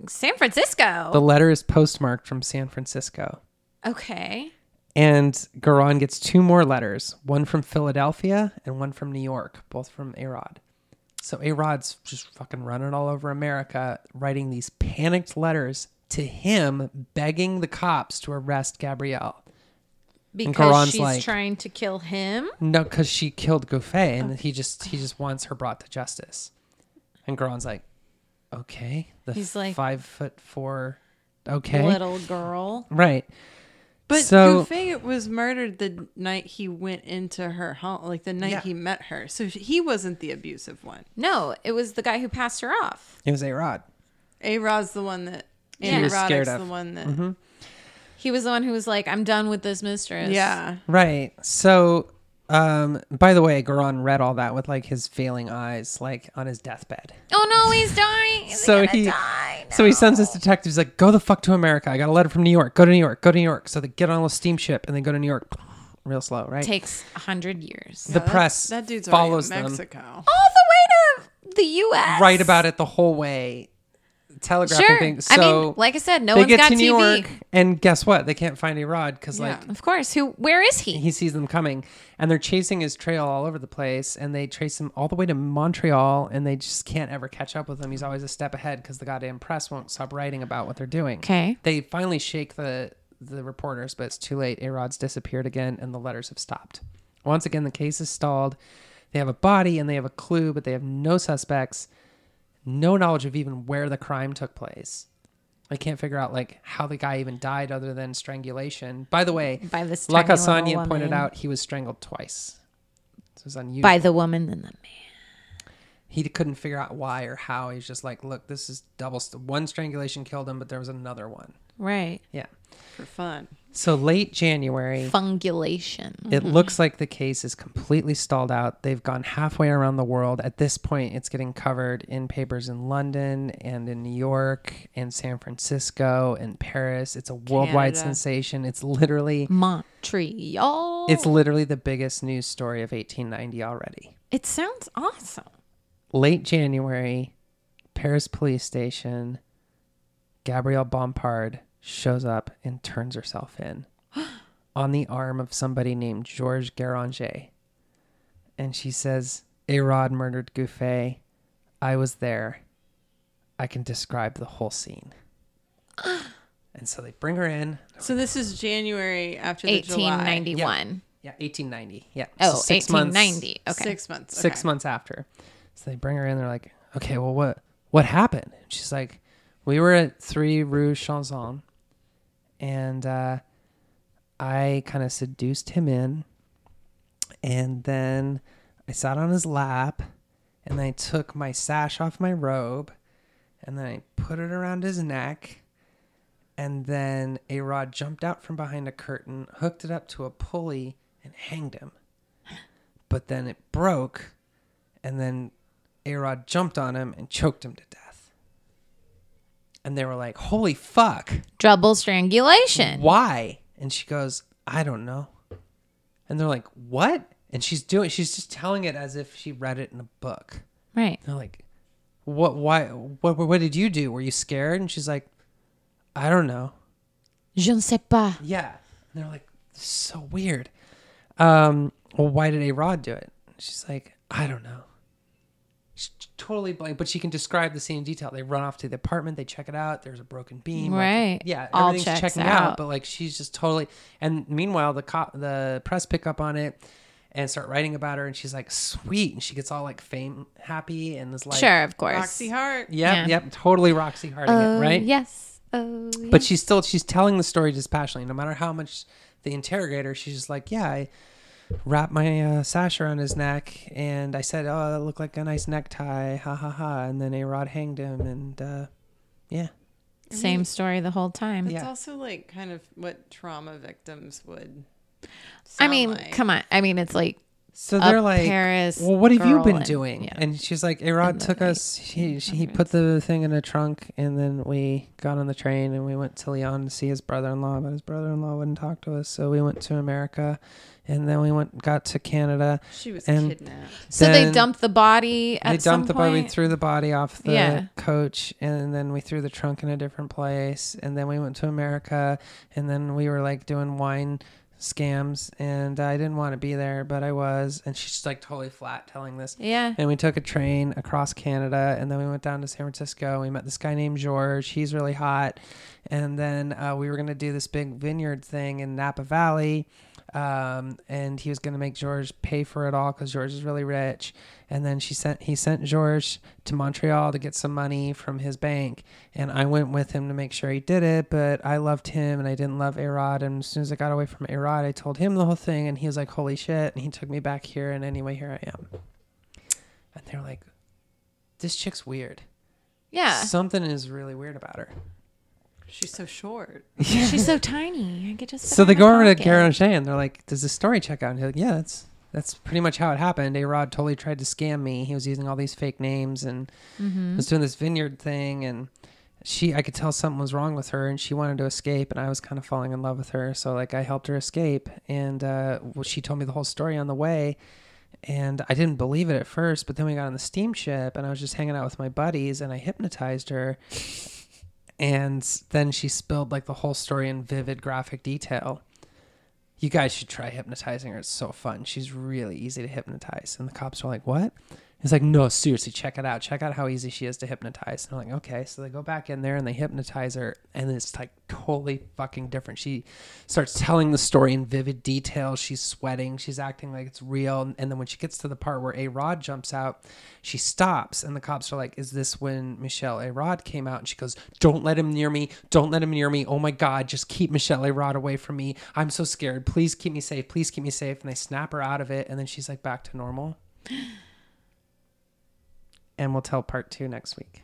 San Francisco. The letter is postmarked from San Francisco. okay. And Goron gets two more letters, one from Philadelphia and one from New York, both from Arod. So Arod's just fucking running all over America, writing these panicked letters to him, begging the cops to arrest Gabrielle. Because she's like- trying to kill him. No, because she killed Gouffet, and he just he just wants her brought to justice. And Goron's like, okay. The He's like- five foot four. Okay. Little girl. Right. But So- Gouffet was murdered the night he went into her home, like the night Yeah. he met her. So he wasn't the abusive one. No, it was the guy who passed her off. It was A Rod. A Rod's the one that. He was scared of. the one that. Mm-hmm. He was the one who was like, "I'm done with this mistress." Yeah. Right. So, um, by the way, Goron read all that with like his failing eyes, like on his deathbed. Oh no, he's dying. Is so he, he, die? so he sends his detectives like, go the fuck to America. I got a letter from New York. Go to New York. Go to New York. So they get on a steamship and they go to New York, *sniffs* real slow, right? takes a hundred years. the That- press That dude's follows already in them Mexico. All the way to the U.S. right about it the whole way, telegraphing Sure. things. I So mean, like I said, no one's get got to New TV. York, and guess what? They can't find A Rod because like Of course. Who? Where is he? he sees them coming and they're chasing his trail all over the place and they trace him all the way to Montreal and they just can't ever catch up with him. He's always a step ahead because the goddamn press won't stop writing about what they're doing. Okay. They finally shake the the reporters, but it's too late. A-Rod's disappeared again and the letters have stopped. Once again, the case is stalled. They have a body and they have a clue, but they have no suspects, no knowledge of even where the crime took place. I can't figure out like how the guy even died other than strangulation. By the way, By this tiny little Lacasagnan pointed out he was strangled twice. So it was unusual. by the woman and the man. he couldn't figure out why or how. He's just like, look, this is double. St- one strangulation killed him, but there was another one. Right. Yeah. For fun. So late January, Fungulation. it mm-hmm. looks like the case is completely stalled out. They've gone halfway around the world. At this point, it's getting covered in papers in London and in New York and San Francisco and Paris. It's a worldwide Canada. sensation. It's literally Montreal. it's literally the biggest news story of 1890 already. It sounds awesome. late January, Paris police station, Gabrielle Bompard shows up and turns herself in *gasps* on the arm of somebody named Georges Garanger. And she says, Eyraud murdered Gouffé. I was there. I can describe the whole scene. *gasps* and so they bring her in. So this is January after the July. 1891. Yeah, 1890. Yeah. Oh, so six months- 1890. Okay. Six months. six months after. So they bring her in. They're like, okay, well, what what happened? And she's like, we were at three Rue Chanson, and uh, I kind of seduced him in, and then I sat on his lap, and I took my sash off my robe, and then I put it around his neck. And then Eyraud jumped out from behind a curtain, hooked it up to a pulley, and hanged him but then it broke, and then Eyraud jumped on him and choked him to death. And they were like, "Holy fuck! Double strangulation. Why?" And she goes, "I don't know." And they're like, "What?" And she's doing. She's just telling it as if she read it in a book. Right. They're like, "What? Why? What? What did you do? Were you scared?" And she's like, "I don't know." Je ne sais pas. Yeah. And they're like, this is so weird. Um, well, why did Eyraud do it? She's like, I don't know. She's totally blank, but she can describe the scene in detail. They run off to the apartment, they check it out. There's a broken beam. like, Right. yeah, All everything's checks checking out. out. but like she's just totally. And meanwhile, the cop, the press pick up on it and start writing about her, and she's like, sweet, and she gets all like fame happy and is like, sure, of course. Roxy Hart. yep, Yeah. yep, totally Roxy Harding Oh, it, right? Yes. Oh, yes. but she's still she's telling the story dispassionately no matter how much the interrogator she's just like yeah i wrapped my uh, sash around his neck and i said oh that looked like a nice necktie ha ha ha and then Eyraud hanged him and uh yeah Same story the whole time. It's Yeah. also like kind of what trauma victims would. I mean, come on. I mean, it's like so they're like Paris well what have you been and- doing yeah. and she's like Eyraud And took us he, she, he put the thing in a trunk and then we got on the train and we went to Lyon to see his brother-in-law but his brother-in-law wouldn't talk to us so we went to america and then we went got to canada She was and- kidnapped. so they dumped the body at they dumped the body. We threw the body off the Yeah. coach, and then we threw the trunk in a different place. And then we went to America, and then we were like doing wine scams, and I didn't want to be there, but I was. And she's just like totally flat telling this. Yeah. And we took a train across Canada, and then we went down to San Francisco. We met this guy named George. He's really hot. And then uh, we were gonna do this big vineyard thing in Napa Valley. Um, and he was going to make George pay for it all because George is really rich. And then she sent he sent George to Montreal to get some money from his bank, and I went with him to make sure he did it. But I loved him, and I didn't love Eyraud. And as soon as I got away from Eyraud, I told him the whole thing, and he was like, "Holy shit!" And he took me back here, and anyway, here I am. And they're like, "This chick's weird. Yeah. Something is really weird about her." She's so short. *laughs* She's so tiny. I could just. So they go over to Garrett O'Shea and they're like, "Does the story check out?" And he's like, "Yeah, that's that's pretty much how it happened. Eyraud totally tried to scam me. He was using all these fake names and was doing this vineyard thing. And she, I could tell something was wrong with her, and she wanted to escape. And I was kind of falling in love with her, so like I helped her escape. And uh, well, she told me the whole story on the way. And I didn't believe it at first, but then we got on the steamship, and I was just hanging out with my buddies, and I hypnotized her and then she spilled like the whole story in vivid graphic detail. You guys should try hypnotizing her. It's so fun. She's really easy to hypnotize. And the cops are like, "What?" He's like, "No, seriously, check it out. Check out how easy she is to hypnotize." And I'm like, "Okay." So they go back in there and they hypnotize her, and it's like totally fucking different. She starts telling the story in vivid detail. She's sweating. She's acting like it's real. And then when she gets to the part where Eyraud jumps out, she stops, and the cops are like, "Is this when Michelle Eyraud came out?" And she goes, "Don't let him near me. Don't let him near me. Oh my God, just keep Michelle Eyraud away from me. I'm so scared. Please keep me safe. Please keep me safe." And they snap her out of it, and then she's like back to normal. *gasps* *gasps* *gasps* and we'll tell part two next week.